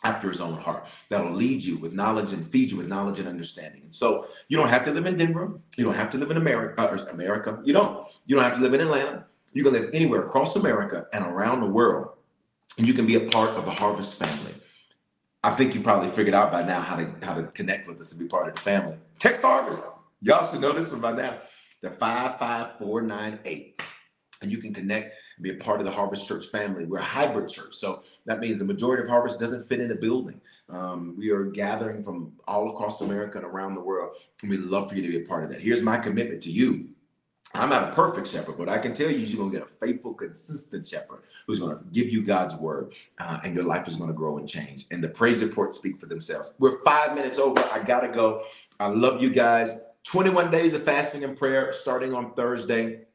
S2: after his own heart that'll lead you with knowledge and feed you with knowledge and understanding. And so you don't have to live in Denver. You don't have to live in America. Uh, America. You don't. You don't have to live in Atlanta. You can live anywhere across America and around the world, and you can be a part of the Harvest family. I think you probably figured out by now how to how to connect with us and be part of the family. Text Harvest. Y'all should know this one by now. The 55498. And you can connect be a part of the Harvest Church family. We're a hybrid church. So that means the majority of Harvest doesn't fit in a building. Um, we are gathering from all across America and around the world. And we'd love for you to be a part of that. Here's my commitment to you I'm not a perfect shepherd, but I can tell you, you're going to get a faithful, consistent shepherd who's going to give you God's word, uh, and your life is going to grow and change. And the praise reports speak for themselves. We're five minutes over. I got to go. I love you guys. 21 days of fasting and prayer starting on Thursday.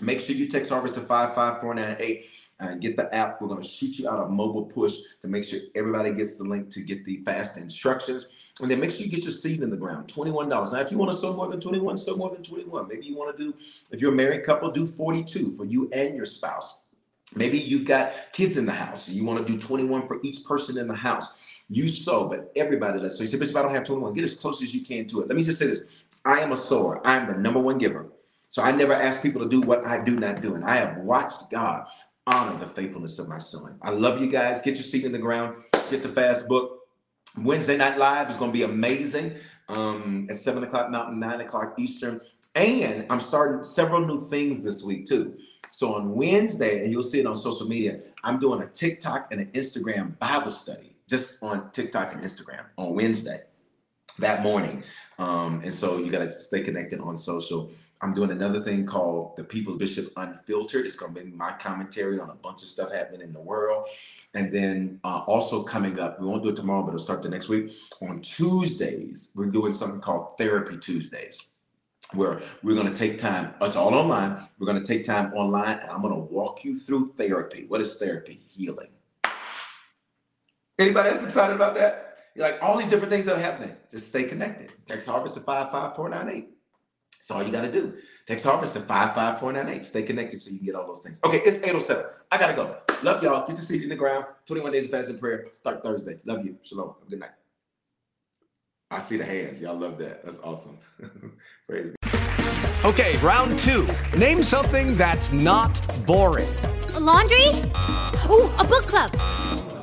S2: Make sure you text Harvest to 55498 and get the app. We're going to shoot you out a mobile push to make sure everybody gets the link to get the fast instructions. And then make sure you get your seed in the ground. $21. Now, if you want to sow more than 21, sow more than 21. Maybe you want to do, if you're a married couple, do 42 for you and your spouse. Maybe you've got kids in the house and you want to do 21 for each person in the house. You sow, but everybody does. So you say, Bishop, I don't have 21. Get as close as you can to it. Let me just say this. I am a sower. I am the number one giver. So I never ask people to do what I do not do. And I have watched God honor the faithfulness of my son. I love you guys. Get your seat in the ground. Get the fast book. Wednesday night live is going to be amazing. Um, at seven o'clock Mountain, nine o'clock Eastern, and I'm starting several new things this week too. So on Wednesday, and you'll see it on social media, I'm doing a TikTok and an Instagram Bible study just on TikTok and Instagram on Wednesday that morning. Um, and so you got to stay connected on social. I'm doing another thing called the People's Bishop Unfiltered. It's going to be my commentary on a bunch of stuff happening in the world. And then uh, also coming up, we won't do it tomorrow, but it'll start the next week. On Tuesdays, we're doing something called Therapy Tuesdays, where we're going to take time. It's all online. We're going to take time online, and I'm going to walk you through therapy. What is therapy? Healing. Anybody else excited about that? Like all these different things that are happening. Just stay connected. Text Harvest to 55498. That's all you got to do. Text Harvest to 55498. Stay connected so you can get all those things. Okay, it's 807. I got to go. Love y'all. Get your seat in the ground. 21 days of fasting prayer. Start Thursday. Love you. Shalom. Good night. I see the hands. Y'all love that. That's awesome. Praise
S3: God. Okay, round two. Name something that's not boring.
S4: A laundry? Ooh, a book club.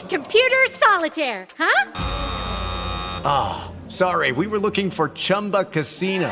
S4: Computer solitaire, huh?
S3: Ah, oh, sorry. We were looking for Chumba Casino.